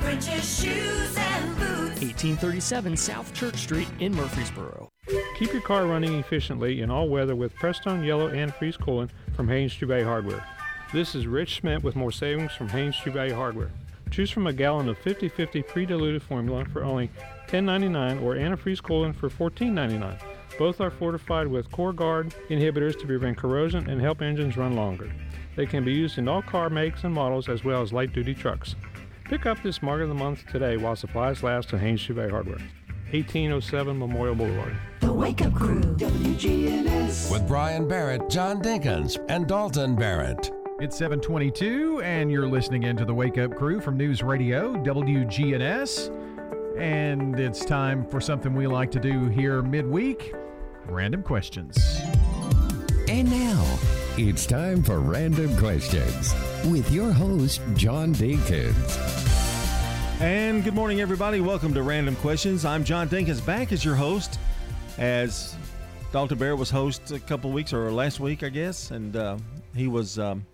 S74: French's shoes and boots.
S51: 1837 South Church Street in Murfreesboro.
S75: Keep your car running efficiently in all weather with Prestone Yellow Antifreeze Coolant from Haynes Dubé Hardware. This is Rich Schmidt with more savings from Haynes Dubé Hardware. Choose from a gallon of 50-50 pre-diluted formula for only $10.99 or antifreeze coolant for $14.99. Both are fortified with Cor-Guard inhibitors to prevent corrosion and help engines run longer. They can be used in all car makes and models as well as light-duty trucks. Pick up this Mark of the Month today while supplies last at Haynes Chevy Hardware, 1807 Memorial Boulevard.
S74: The Wake Up Crew, WGNS.
S19: With Brian Barrett, John Dinkins, and Dalton Barrett.
S5: It's 722, and you're listening into the Wake Up Crew from News Radio, WGNS. And it's time for something we like to do here midweek random questions.
S76: And now, it's time for Random Questions with your host, John Dinkins.
S2: And good morning, everybody. Welcome to Random Questions. I'm John Dinkins, back as your host, as Dalton Barrett was host a couple weeks or last week, I guess, and uh, he was um,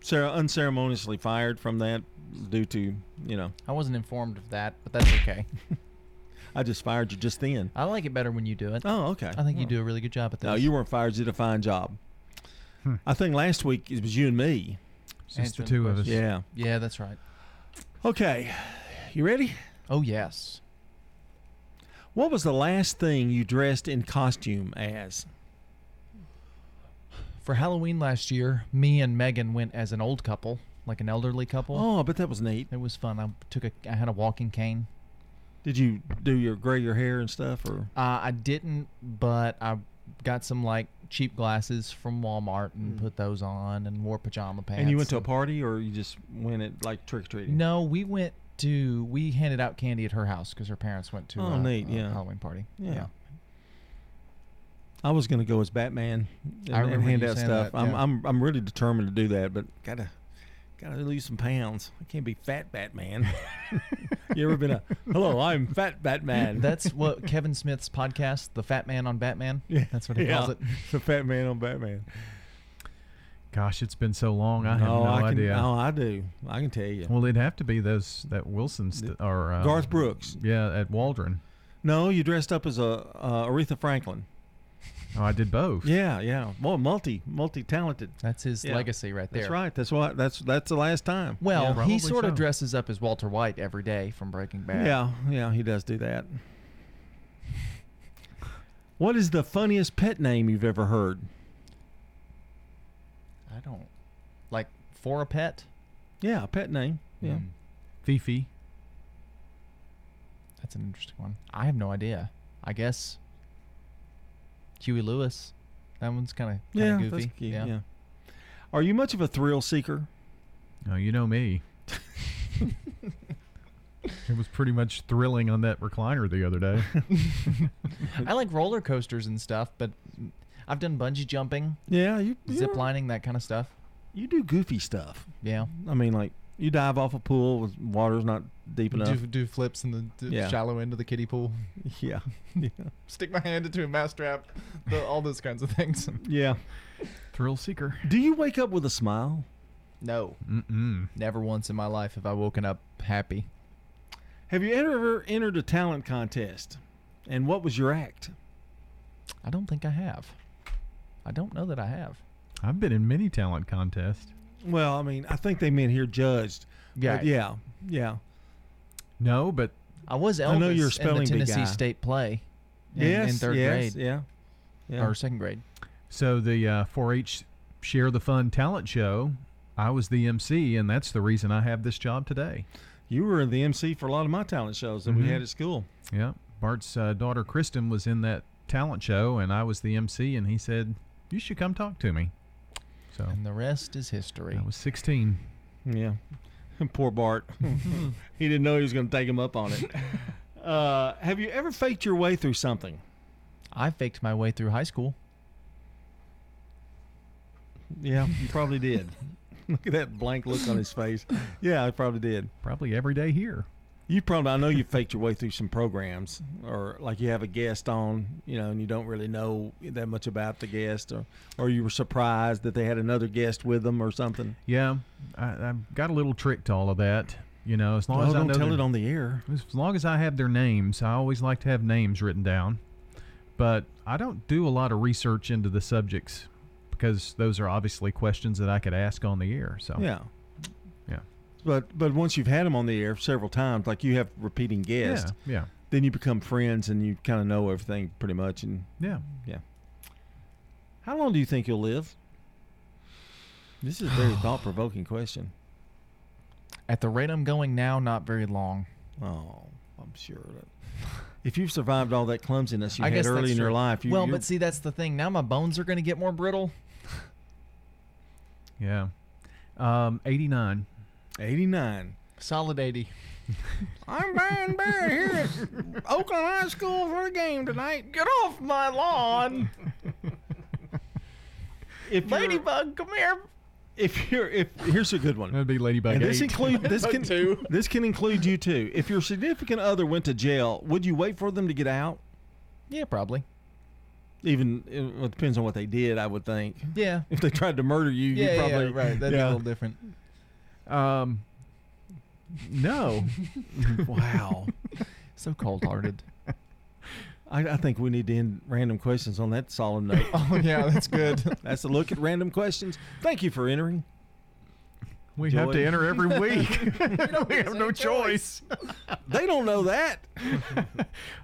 S2: cere- unceremoniously fired from that due to you know.
S4: I wasn't informed of that, but that's okay. *laughs*
S2: I just fired you just then.
S4: I like it better when you do it.
S2: Oh, okay.
S4: I think you
S2: Oh.
S4: do a really good job at that.
S2: No, you weren't fired. You did a fine job. Hmm. I think last week it was you and me.
S4: Just the Answering two of us.
S2: Yeah.
S4: Yeah, that's right.
S2: Okay. You ready?
S4: Oh, yes.
S2: What was the last thing you dressed in costume as?
S4: For Halloween last year, me and Megan went as an old couple, like an elderly couple.
S2: Oh, but that was neat.
S4: It was fun. I took a, I had a walking cane.
S2: Did you do your gray your hair and stuff, or
S4: Uh, I didn't, but I got some like cheap glasses from Walmart and put those on and wore pajama pants.
S2: Mm. and you went to a party, or you just went at like trick or treating?
S4: No, we went to we handed out candy at her house because her parents went to
S2: Oh,
S4: a,
S2: neat,
S4: a
S2: yeah.
S4: Halloween party.
S2: Yeah. I was going to go as Batman and,
S4: I
S2: and hand out stuff.
S4: that,
S2: I'm. I'm I'm really determined to do that, but gotta gotta lose some pounds. I can't be fat Batman. you ever been a hello? I'm fat Batman.
S4: That's what Kevin Smith's podcast, The Fat Man on Batman.
S2: Yeah,
S4: That's what he
S2: yeah.
S4: calls it. *laughs*
S2: the fat man on Batman.
S5: Gosh, it's been so long. I have
S2: Oh,
S5: no
S2: I can,
S5: idea.
S2: Oh, I do. I can tell you.
S5: Well, it'd have to be those that Wilson's st- or uh,
S2: Garth Brooks.
S5: Yeah, at Waldron.
S2: No, you dressed up as a uh, Aretha Franklin.
S5: Oh, I did both.
S2: Yeah, yeah. Well, multi multi talented.
S4: That's his
S2: Yeah.
S4: legacy right there.
S2: That's right. That's what. That's that's the last time.
S4: Well,
S2: Yeah.
S4: he sort of dresses up as Walter White every day from Breaking Bad.
S2: Yeah, yeah, he does do that. What is the funniest pet name you've ever heard?
S4: I don't like for a pet.
S2: Yeah, a pet name. Yeah.
S4: Mm.
S5: Fifi.
S4: That's an interesting one. I have no idea. I guess Huey Lewis. That one's kind of
S2: Yeah,
S4: goofy.
S2: that's cute. Yeah. Are you much of a thrill seeker?
S5: Oh, you know me. *laughs* it was pretty much thrilling on that recliner the other day. *laughs*
S4: I like roller coasters and stuff, but I've done bungee jumping.
S2: Yeah, you
S4: zip lining, that kind of stuff.
S2: You do goofy stuff.
S4: Yeah.
S2: I mean, like you dive off a pool with water's not deep enough.
S4: Do, do flips in the d-
S2: Yeah.
S4: shallow end of the kiddie pool. *laughs*
S2: Yeah. *laughs* yeah.
S4: Stick my hand into a mousetrap. The, all those kinds of things.
S2: Yeah.
S5: Thrill seeker.
S2: Do you wake up with a smile?
S4: No.
S5: Mm-mm.
S4: Never once in my life have I woken up happy.
S2: Have you ever entered a talent contest? And what was your act?
S4: I don't think I have. I don't know that I have.
S5: I've been in many talent contests.
S2: Well, I mean, I think they meant here judged.
S4: Yeah.
S2: But yeah. Yeah.
S5: No, but
S4: I was Elvis
S2: I know you're a
S4: in
S2: spelling
S4: the Tennessee
S2: guy.
S4: State play. In, in
S2: Yes,
S4: third
S2: yes,
S4: grade.
S2: yeah, yeah.
S4: Or second grade.
S5: So the uh, 4-H Share the Fun talent show, I was the MC, and that's the reason I have this job today.
S2: You were the MC for a lot of my talent shows that we
S5: Mhm.
S2: had at school.
S5: Yeah, Bart's uh, daughter Kristen was in that talent show, and I was the MC, and he said, "You should come talk to me." So
S4: And the rest is history.
S5: I was 16.
S2: Yeah. *laughs* Poor Bart. *laughs* he didn't know he was going to take him up on it. *laughs* Uh, have you ever faked your way through something?
S4: I faked my way through high school.
S2: Yeah, you probably did. Look at that blank look on his face. Yeah, I probably did.
S5: Probably every day here.
S2: You probably, I know you faked your way through some programs, or like you have a guest on, you know, and you don't really know that much about the guest, or, or you were surprised that they had another guest with them or something.
S5: Yeah, I, I've got a little trick to all of that. You know, as long
S2: Well,
S5: as I
S2: don't tell it on the air.
S5: As long as I have their names, I always like to have names written down. But I don't do a lot of research into the subjects because those are obviously questions that I could ask on the air. So
S2: Yeah. But but once you've had them on the air several times, like you have repeating guests,
S5: Yeah, yeah.
S2: then you become friends and you kind of know everything pretty much. And
S5: Yeah.
S2: yeah. How long do you think you'll live? This is a very *sighs* thought provoking question.
S4: At the rate I'm going now, not very long.
S2: Oh, I'm sure that if you've survived all that clumsiness you
S4: I
S2: had
S4: guess
S2: early in your
S4: true.
S2: life, you,
S4: well, but see, that's the thing. Now my bones are going to get more brittle. *laughs*
S5: yeah. Um, 89.
S2: 89.
S4: Solid 80. *laughs*
S2: I'm Brian Barrett here at Oakland High School for the game tonight.
S4: Get off my lawn.
S2: If
S4: Ladybug, come here.
S2: If you're if here's a good one.
S5: That'd be Ladybug
S2: And this
S5: 8.
S2: include this *laughs* can
S4: two.
S2: this can include you too. If your significant other went to jail, would you wait for them to get out?
S4: Yeah, probably.
S2: Even uh, it it depends on what they did, I would think.
S4: Yeah.
S2: If they tried to murder you,
S4: Yeah,
S2: you
S4: yeah,
S2: probably
S4: right. That'd be a little different.
S5: Um, no. *laughs*
S2: wow.
S4: So cold hearted.
S2: I, I think we need to end random questions on that solemn note. *laughs*
S4: Oh, yeah, that's good. *laughs*
S2: that's a look at random questions. Thank you for entering.
S5: We have to enter every week. we have no choice.
S2: They don't know that.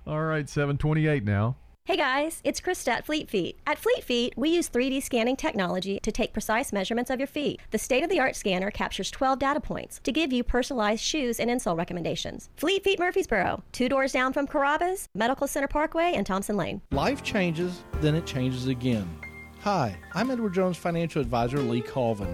S5: All right, 728 now.
S77: Hey guys, it's Krista at Fleet Feet. At Fleet Feet, we use 3D scanning technology to take precise measurements of your feet. The state of the art scanner captures 12 data points to give you personalized shoes and insole recommendations. Fleet Feet Murfreesboro, two doors down from Carrabba's, Medical Center Parkway, and Thompson Lane.
S67: Life changes, then it changes again. Hi, I'm Edward Jones financial advisor Lee Colvin.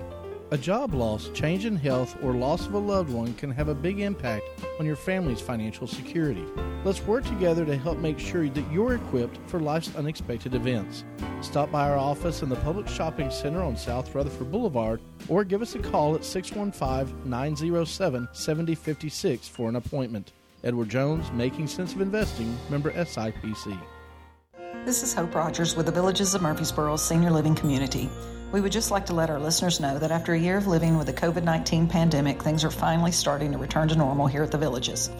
S67: A job loss, change in health, or loss of a loved one can have a big impact on your family's financial security. Let's work together to help make sure that you're equipped for life's unexpected events. Stop by our office in the Publix Shopping Center on South Rutherford Boulevard or give us a call at 615 907 7056 for an appointment. Edward Jones, Making Sense of Investing, member SIPC.
S78: This is Hope Rogers with the Villages of Murfreesboro Senior Living Community. We would just like to let our listeners know that after a year of living with the COVID 19 pandemic, things are finally starting to return to normal here at the Villages.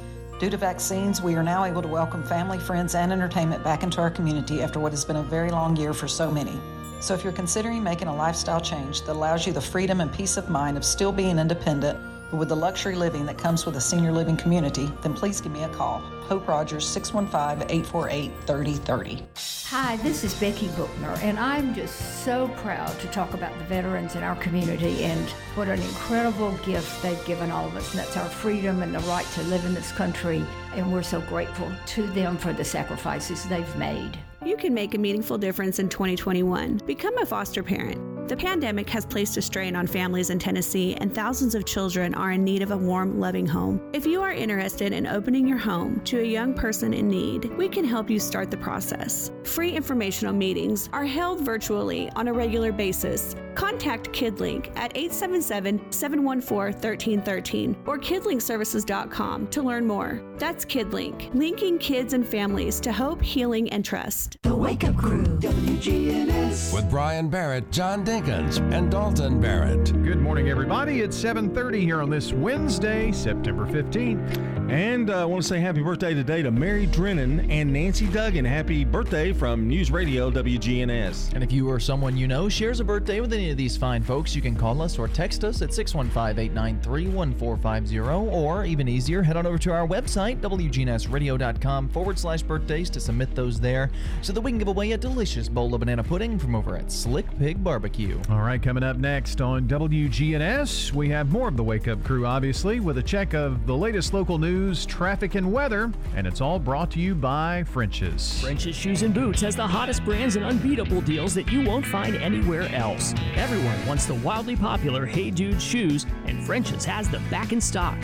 S78: Due to vaccines, we are now able to welcome family, friends, and entertainment back into our community after what has been a very long year for so many. So if you're considering making a lifestyle change that allows you the freedom and peace of mind of still being independent, but with the luxury living that comes with a senior living community, then please give me a call. Hope Rogers, 615 848 3030.
S74: Hi, this is Becky Bookner, and I'm just so proud to talk about the veterans in our community and what an incredible gift they've given all of us, and that's our freedom and the right to live in this country. And we're so grateful to them for the sacrifices they've made.
S46: You can make a meaningful difference in 2021. Become a foster parent. The pandemic has placed a strain on families in Tennessee, and thousands of children are in need of a warm, loving home. If you are interested in opening your home to a young person in need, we can help you start the process. Free informational meetings are held virtually on a regular basis. Contact KidLink at 877 714 1313 or kidlinkservices.com to learn more. That's KidLink, linking kids and families to hope, healing, and trust.
S8: The Wake Up Crew, WGNS.
S19: With Brian Barrett, John Dinkins, and Dalton Barrett.
S5: Good morning, everybody. It's 7:30 here on this Wednesday, September 15th.
S2: And uh, I want to say happy birthday today to Mary Drennan and Nancy Duggan. Happy birthday from News Radio WGNS.
S4: And if you or someone you know shares a birthday with any any of these fine folks, you can call us or text us at 615 893 1450, or even easier, head on over to our website, WGNSradio.com forward slash birthdays, to submit those there so that we can give away a delicious bowl of banana pudding from over at Slick Pig Barbecue.
S20: All right, coming up next on WGNS, we have more of the Wake Up Crew, obviously, with a check of the latest local news, traffic, and weather. And it's all brought to you by French's.
S51: French's Shoes and Boots has the hottest brands and unbeatable deals that you won't find anywhere else. Everyone wants the wildly popular Hey Dude shoes, and French's has them back in stock.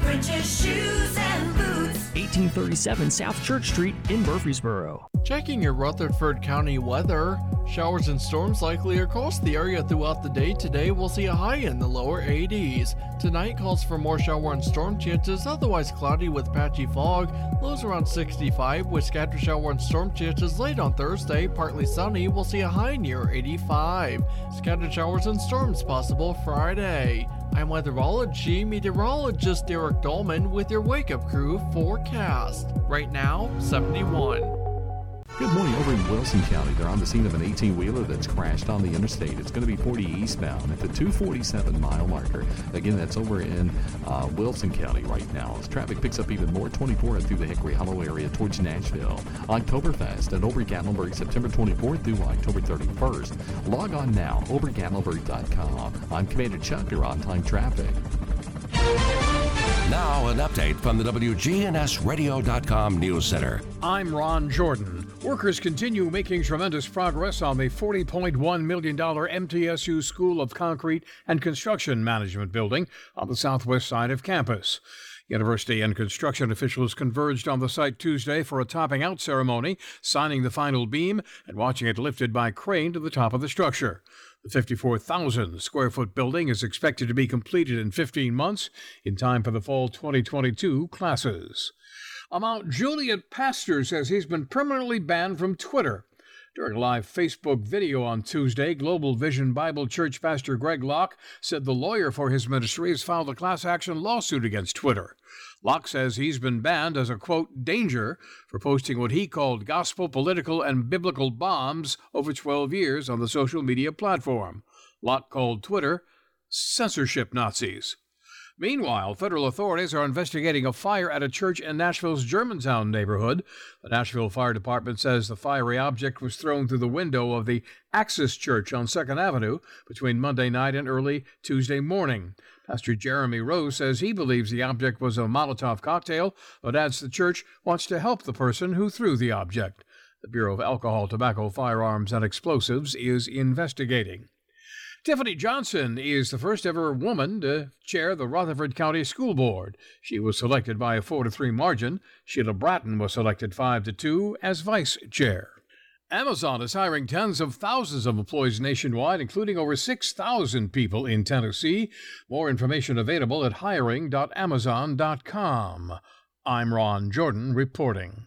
S74: French's shoes and boots.
S51: 1837 South Church Street in Murfreesboro.
S6: Checking your Rutherford County weather. Showers and storms likely across the area throughout the day. Today we'll see a high in the lower 80s. Tonight calls for more shower and storm chances, otherwise cloudy with patchy fog. Lows around 65 with scattered shower and storm chances late on Thursday. Partly sunny, we'll see a high near 85. Scattered showers and storms possible Friday. I'm weatherology meteorologist Derek Dolman with your Wake Up Crew forecast. Right now, 71.
S33: Good morning over in Wilson County. They're on the scene of an 18 wheeler that's crashed on the interstate. It's going to be 40 eastbound at the 247 mile marker. Again, that's over in uh, Wilson County right now. As traffic picks up even more 24 through the Hickory Hollow area towards Nashville. Oktoberfest at Obergatlinburg September 24th through October 31st. Log on now, obergatlinburg.com. I'm Commander Chuck, your on time traffic.
S19: Now, an update from the WGNSradio.com News Center.
S23: I'm Ron Jordan. Workers continue making tremendous progress on the $40.1 million MTSU School of Concrete and Construction Management building on the southwest side of campus. University and construction officials converged on the site Tuesday for a topping out ceremony, signing the final beam and watching it lifted by crane to the top of the structure. The 54,000 square foot building is expected to be completed in 15 months in time for the fall 2022 classes. Mount Juliet pastor says he's been permanently banned from Twitter. During a live Facebook video on Tuesday, Global Vision Bible Church pastor Greg Locke said the lawyer for his ministry has filed a class action lawsuit against Twitter. Locke says he's been banned as a quote danger for posting what he called gospel, political, and biblical bombs over 12 years on the social media platform. Locke called Twitter censorship Nazis. Meanwhile, federal authorities are investigating a fire at a church in Nashville's Germantown neighborhood. The Nashville Fire Department says the fiery object was thrown through the window of the Axis Church on 2nd Avenue between Monday night and early Tuesday morning. Pastor Jeremy Rose says he believes the object was a Molotov cocktail, but adds the church wants to help the person who threw the object. The Bureau of Alcohol, Tobacco, Firearms, and Explosives is investigating. Tiffany Johnson is the first ever woman to chair the Rutherford County School Board. She was selected by a 4 to 3 margin. Sheila Bratton was selected 5 to 2 as vice chair. Amazon is hiring tens of thousands of employees nationwide, including over 6,000 people in Tennessee. More information available at hiring.amazon.com. I'm Ron Jordan reporting.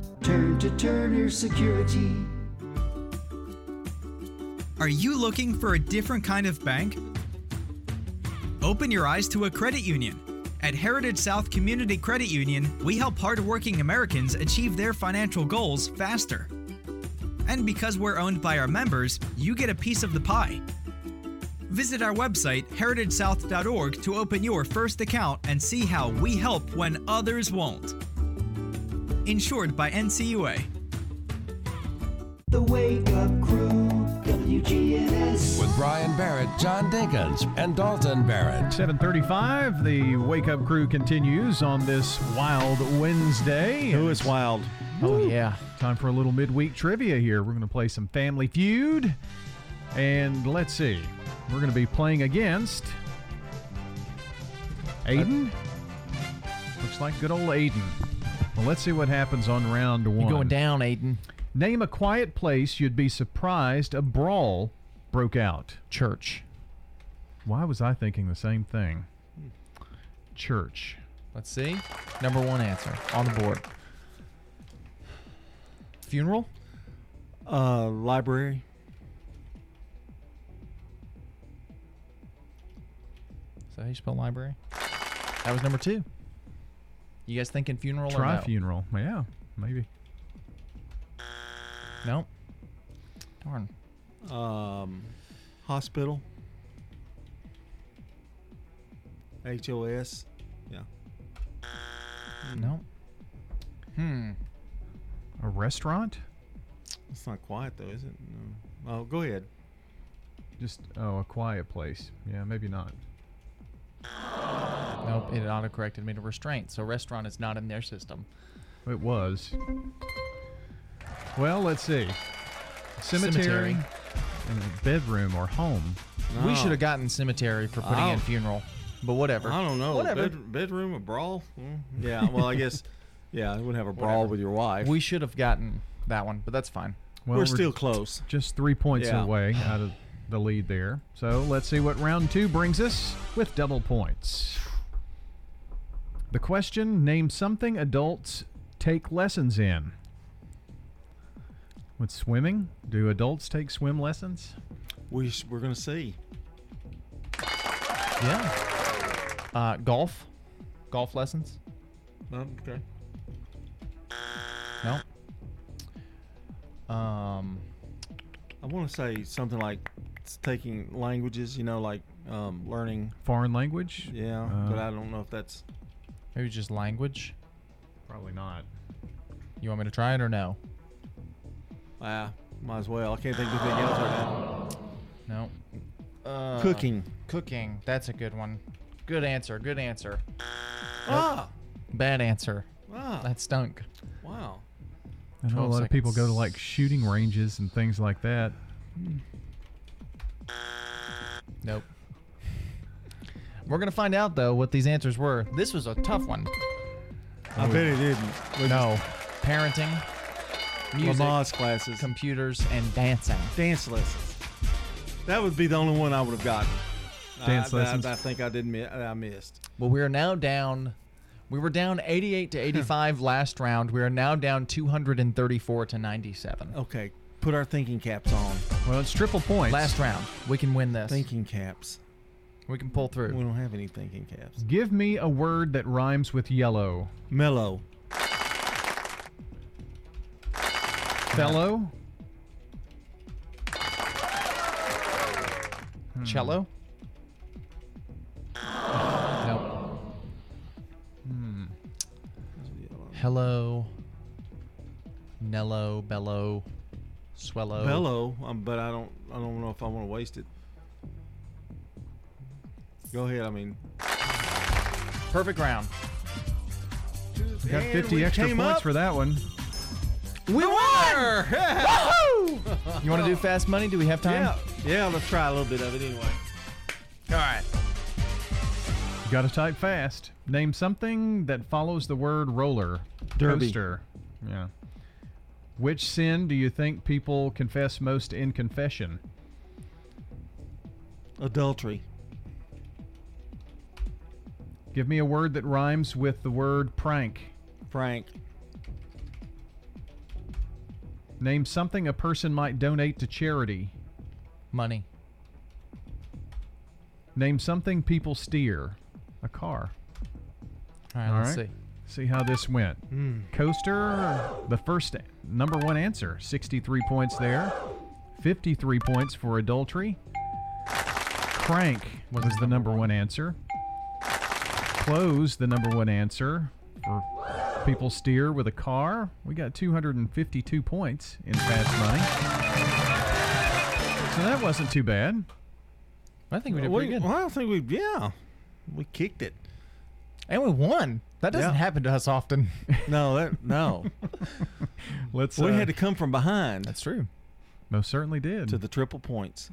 S8: Turn to Turner Security.
S12: Are you looking for a different kind of bank? Open your eyes to a credit union. At Heritage South Community Credit Union, we help hardworking Americans achieve their financial goals faster. And because we're owned by our members, you get a piece of the pie. Visit our website, heritagesouth.org, to open your first account and see how we help when others won't. Insured by NCUA.
S8: The Wake Up Crew, WGNS.
S19: With Brian Barrett, John Dinkins, and Dalton Barrett.
S5: 735, the Wake Up Crew continues on this wild Wednesday.
S2: Who is wild?
S5: Oh, yeah. Time for a little midweek trivia here. We're going to play some Family Feud. And let's see. We're going to be playing against Aiden. Looks like good old Aiden. Well, let's see what happens on round one.
S4: You going down, Aiden.
S5: Name a quiet place you'd be surprised a brawl broke out.
S4: Church.
S5: Why was I thinking the same thing? Church.
S4: Let's see. Number one answer on the board. Funeral?
S2: Uh, library.
S4: Is that how you spell library? That was number two. You guys thinking funeral
S5: Try
S4: or no?
S5: funeral. Yeah, maybe.
S4: No. Darn.
S2: Um, hospital. HOS. Yeah.
S4: No. Hmm.
S5: A restaurant?
S2: It's not quiet though, is it? No. Oh, go ahead.
S5: Just oh, a quiet place. Yeah, maybe not.
S4: Nope, it auto corrected me to restraint. So restaurant is not in their system.
S5: It was. Well, let's see. Cemetery,
S4: Cemetery.
S5: and bedroom or home.
S4: We should have gotten cemetery for putting in
S2: Oh.
S4: funeral, but whatever.
S2: I don't know.
S4: Whatever.
S2: Bed, bedroom, a brawl? Mm, Yeah. Well, I guess. *laughs* Yeah, you wouldn't have a brawl
S4: Whatever.
S2: with your wife.
S4: We should have gotten that one, but that's fine.
S5: Well,
S2: We're still close.
S5: Just three points
S2: Yeah.
S5: away out of the lead there. So let's see what round two brings us with double points. The question Name something adults take lessons in. With swimming, do adults take swim lessons?
S2: We sh- we're gonna see.
S4: Yeah. Uh, golf, golf lessons.
S2: okay.
S4: No. Um,
S2: I want to say something like taking languages. You know, like um, learning.
S5: Foreign language?
S2: Yeah,
S5: Uh,
S2: but I don't know if that's.
S4: maybe just language.
S5: Probably not.
S4: You want me to try it or no?
S2: Ah, might as well. I can't think of anything else right now.
S4: No. Uh,
S2: Cooking.
S4: Cooking. That's a good one. Good answer. Good answer.
S2: Ah.
S4: Bad answer.
S2: Ah.
S4: That stunk.
S2: Wow.
S5: I know a
S4: 12
S5: lot of people go to like shooting ranges and things like that.
S4: Nope. We're gonna find out though what these answers were. This was a tough one.
S2: I bet it didn't.
S4: No. Parenting, music,
S2: Lamaze classes,
S4: computers, and dancing.
S2: dance lessons. That would be the only one I would have gotten.
S5: Dance
S2: I, I-
S5: lessons?
S2: I, think I didn't. mi- I missed.
S4: Well, we are now down. We were down 88 to 85 last round. We are now down 234 to 97.
S2: Okay, put our thinking caps on.
S5: Well, it's triple points.
S4: Last round. We can win this.
S2: Thinking caps.
S4: We can pull through.
S2: We don't have any thinking caps.
S5: Give me a word that rhymes with yellow.
S2: Mellow.
S5: Fellow?
S4: Cello? Nope.
S5: Hmm.
S4: Hello. Nello, bellow, swellow.
S2: Bellow, um, but I don't. I don't know if I want to waste it. Go ahead. I mean,
S4: Perfect round.
S5: We got
S2: And
S5: 50
S2: we
S5: extra
S2: came
S5: points
S2: up.
S5: for that one.
S4: We won! *laughs* Woohoo! You want to do fast money? Do we have time?
S2: yeah, yeah. Let's try a little bit of it anyway.
S4: All right.
S5: Got to type fast. Name something that follows the word roller.
S2: Derby.
S5: Coaster. Yeah. Which sin do you think people confess most in confession?
S2: Adultery.
S5: Give me a word that rhymes with the word prank.
S2: Frank.
S5: Name something a person might donate to charity.
S4: Money.
S5: Name something people steer. A car.
S4: All right,
S5: All
S4: let's
S5: right.
S4: see.
S5: See how this went. Hmm. Coaster, the first number one answer, 63 points there. 53 points for adultery. Crank was the number one answer. Close, the number one answer for People steer with a car. We got 252 points in fast money. So that wasn't too bad.
S4: I think we did pretty good.
S2: Well, I think we, yeah, we kicked it.
S4: And we won. That doesn't
S2: Yeah.
S4: happen to us often.
S2: No, that no. *laughs*
S5: Let's.
S2: we
S5: uh,
S2: had to come from behind.
S4: That's true.
S5: Most certainly did.
S2: To the triple points.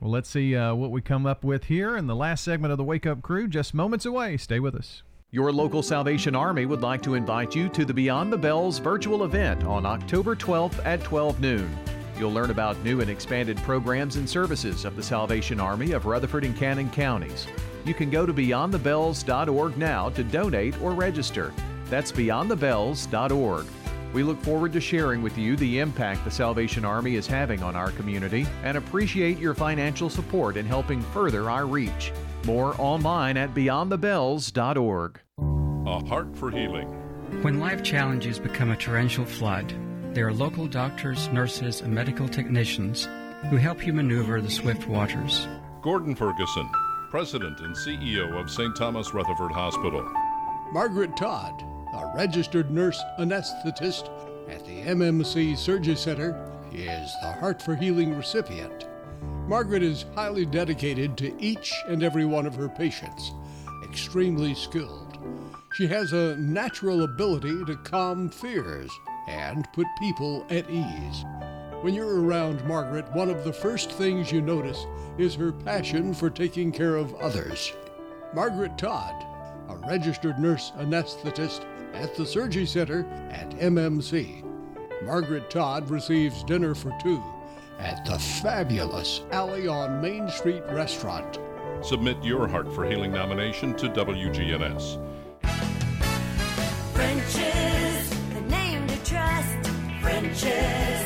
S5: Well, let's see uh, what we come up with here in the last segment of the Wake Up Crew, just moments away. Stay with us. Your local Salvation Army would like to invite you to the Beyond the Bells virtual event on October 12th at 12 noon. You'll learn about new and expanded programs and services of the Salvation Army of Rutherford and Cannon counties. You can go to beyondthebells.org now to donate or register. That's beyondthebells.org. We look forward to sharing with you the impact the Salvation Army is having on our community and appreciate your financial support in helping further our reach. More online at beyondthebells.org.
S79: A Heart for Healing.
S47: When life challenges become a torrential flood, there are local doctors, nurses, and medical technicians who help you maneuver the swift waters.
S79: Gordon Ferguson, President and CEO of St. Thomas Rutherford Hospital.
S9: Margaret Todd, a registered nurse anesthetist at the MMC Surgery Center, is the Heart for Healing recipient. Margaret is highly dedicated to each and every one of her patients, extremely skilled. She has a natural ability to calm fears and put people at ease. When you're around Margaret, one of the first things you notice is her passion for taking care of others. Margaret Todd, a registered nurse anesthetist at the Surgery Center at MMC. Margaret Todd receives dinner for two at the fabulous Alley on Main Street restaurant.
S79: Submit your Heart for Healing nomination to WGNS.
S74: French's, the name to trust. French's,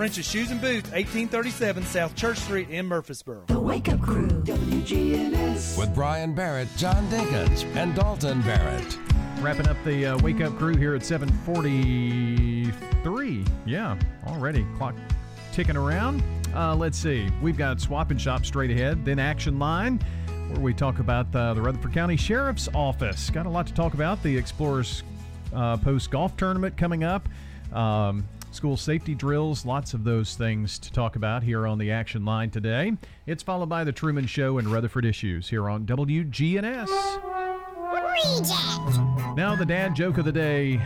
S74: French's Shoes and
S80: Boots, 1837 South Church Street in Murfreesboro.
S8: The Wake Up Crew, WGNS.
S19: With Brian Barrett, John Dinkins, and Dalton Barrett.
S5: Wrapping up the uh, Wake Up Crew here at 743. Yeah, already. Clock ticking around. Uh, let's see. We've got Swap and Shop straight ahead, then Action Line, where we talk about uh, the Rutherford County Sheriff's Office. Got a lot to talk about. The Explorers uh, Post Golf Tournament coming up. Um, school safety drills, lots of those things to talk about here on the Action Line today. It's followed by the Truman Show and Rutherford Issues here on WGNS. Reject! Now, the dad joke of the day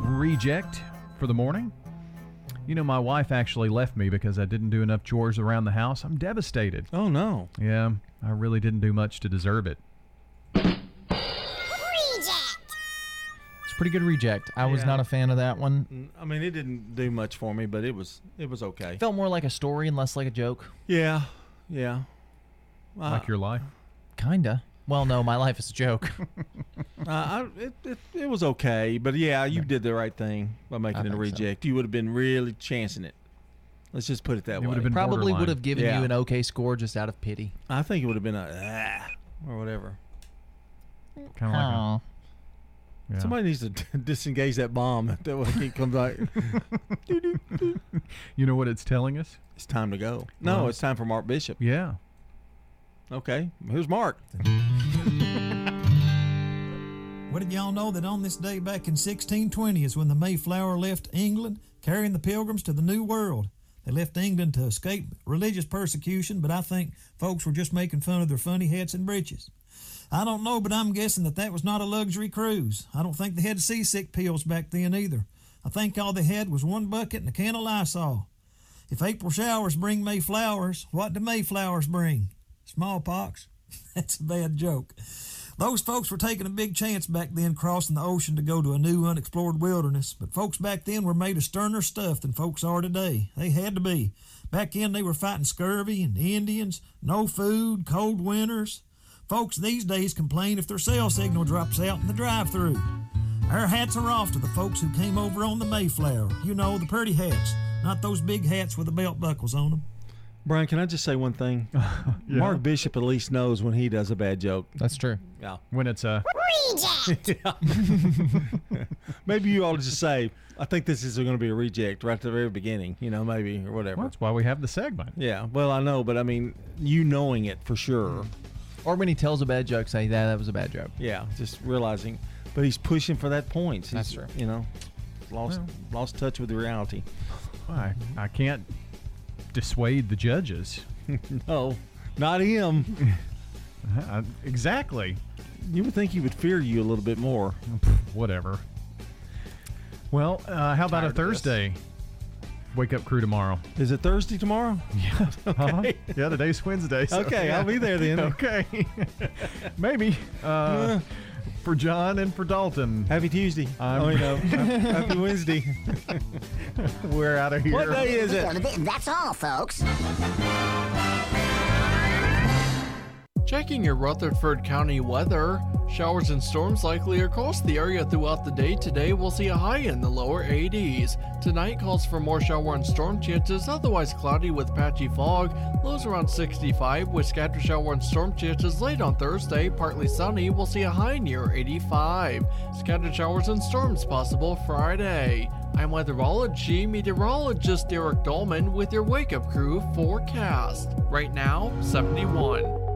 S5: reject for the morning. You know, my wife actually left me because I didn't do enough chores around the house. I'm devastated.
S2: Oh, no.
S5: Yeah, I really didn't do much to deserve it.
S4: It's a pretty good reject. I was
S2: Yeah.
S4: not a fan of that one.
S2: Mm, I mean, it didn't do much for me, but it was it was okay.
S4: Felt more like a story and less like a joke.
S2: Yeah, yeah. Uh,
S5: like your life?
S4: Kinda. Well, no, my life is a joke. *laughs*
S2: Uh, I, it, it, it was okay, but yeah, you did the right thing by making it a
S4: think so.
S2: reject. You would have been really chancing it. Let's just put it that
S5: It
S2: way.
S5: would have been
S4: Probably
S5: borderline.
S4: would have given
S2: Yeah.
S4: you an okay score just out of pity.
S2: I think it would have been a ah, or whatever.
S5: Kind of like
S4: Aw.
S5: A, yeah.
S2: Somebody needs to *laughs* disengage that bomb. *laughs* That way it comes out. *laughs*
S5: You know what it's telling us?
S2: It's time to go. No,
S5: Well,
S2: it's time for Mark Bishop.
S5: Yeah.
S2: Okay, who's Mark?
S81: What did y'all know that on this day back in 1620 is when the Mayflower left England, carrying the pilgrims to the New World? They left England to escape religious persecution, but I think folks were just making fun of their funny hats and breeches. I don't know, but I'm guessing that that was not a luxury cruise. I don't think they had seasick pills back then either. I think all they had was one bucket and a can of Lysol. If April showers bring May flowers, what do May flowers bring? Smallpox? *laughs* That's a bad joke. Those folks were taking a big chance back then crossing the ocean to go to a new unexplored wilderness, but folks back then were made of sterner stuff than folks are today. They had to be. Back then they were fighting scurvy and Indians, no food, cold winters. Folks these days complain if their cell signal drops out in the drive through. Our hats are off to the folks who came over on the Mayflower. You know, the pretty hats, not those big hats with the belt buckles on them.
S2: Brian, can I just say one thing? *laughs* Mark Bishop at least knows when he does a bad joke.
S4: That's true.
S2: Yeah.
S5: When it's a reject. *laughs* *laughs*
S2: maybe you ought to just say, I think this is going to be a reject right at the very beginning, you know, maybe, or whatever.
S5: That's why we have the segment.
S2: Yeah, well, I know, but I mean, you knowing it for sure.
S4: Or when he tells a bad joke, say, that, that was a bad joke.
S2: Yeah, just realizing. But he's pushing for that point.
S4: That's true.
S2: You know, lost
S5: Well.
S2: lost touch with reality.
S5: I, I can't dissuade the judges. *laughs*
S2: no, not him. *laughs*
S5: Uh, exactly.
S2: You would think he would fear you a little bit more.
S5: Whatever. Well, uh, how about a
S2: Thursday? this.
S5: Thursday? Wake up crew tomorrow.
S2: Is it Thursday tomorrow?
S5: Yeah. *laughs* Uh-huh.
S2: Okay.
S5: Yeah, today's Wednesday. so
S2: Okay,
S5: yeah.
S2: I'll be there then.
S5: okay. *laughs* Maybe. Uh, for John and for Dalton.
S2: Happy Tuesday.
S5: I'm-
S2: oh, you know, *laughs* happy Wednesday.
S5: We're out of here.
S2: What day is it?
S82: That's all, folks.
S6: Checking your Rutherford County weather. Showers and storms likely across the area throughout the day today. We'll see a high in the lower 80s. Tonight calls for more shower and storm chances, otherwise cloudy with patchy fog. Lows around 65 with scattered shower and storm chances late on Thursday. Partly sunny, we'll see a high near 85. Scattered showers and storms possible Friday. I'm weatherology meteorologist Derek Dolman with your Wake Up Crew forecast. Right now, 71.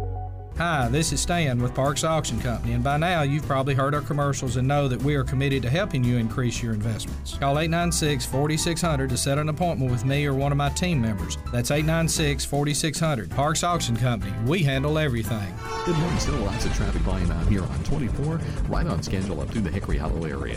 S83: Hi, this is Stan with Parks Auction Company, and by now you've probably heard our commercials and know that we are committed to helping you increase your investments. Call 896 4600 to set an appointment with me or one of my team members. That's 896 4600. Parks Auction Company. We handle everything.
S33: Good morning. Still lots of traffic volume out here on 24, right on schedule up through the Hickory Hollow area.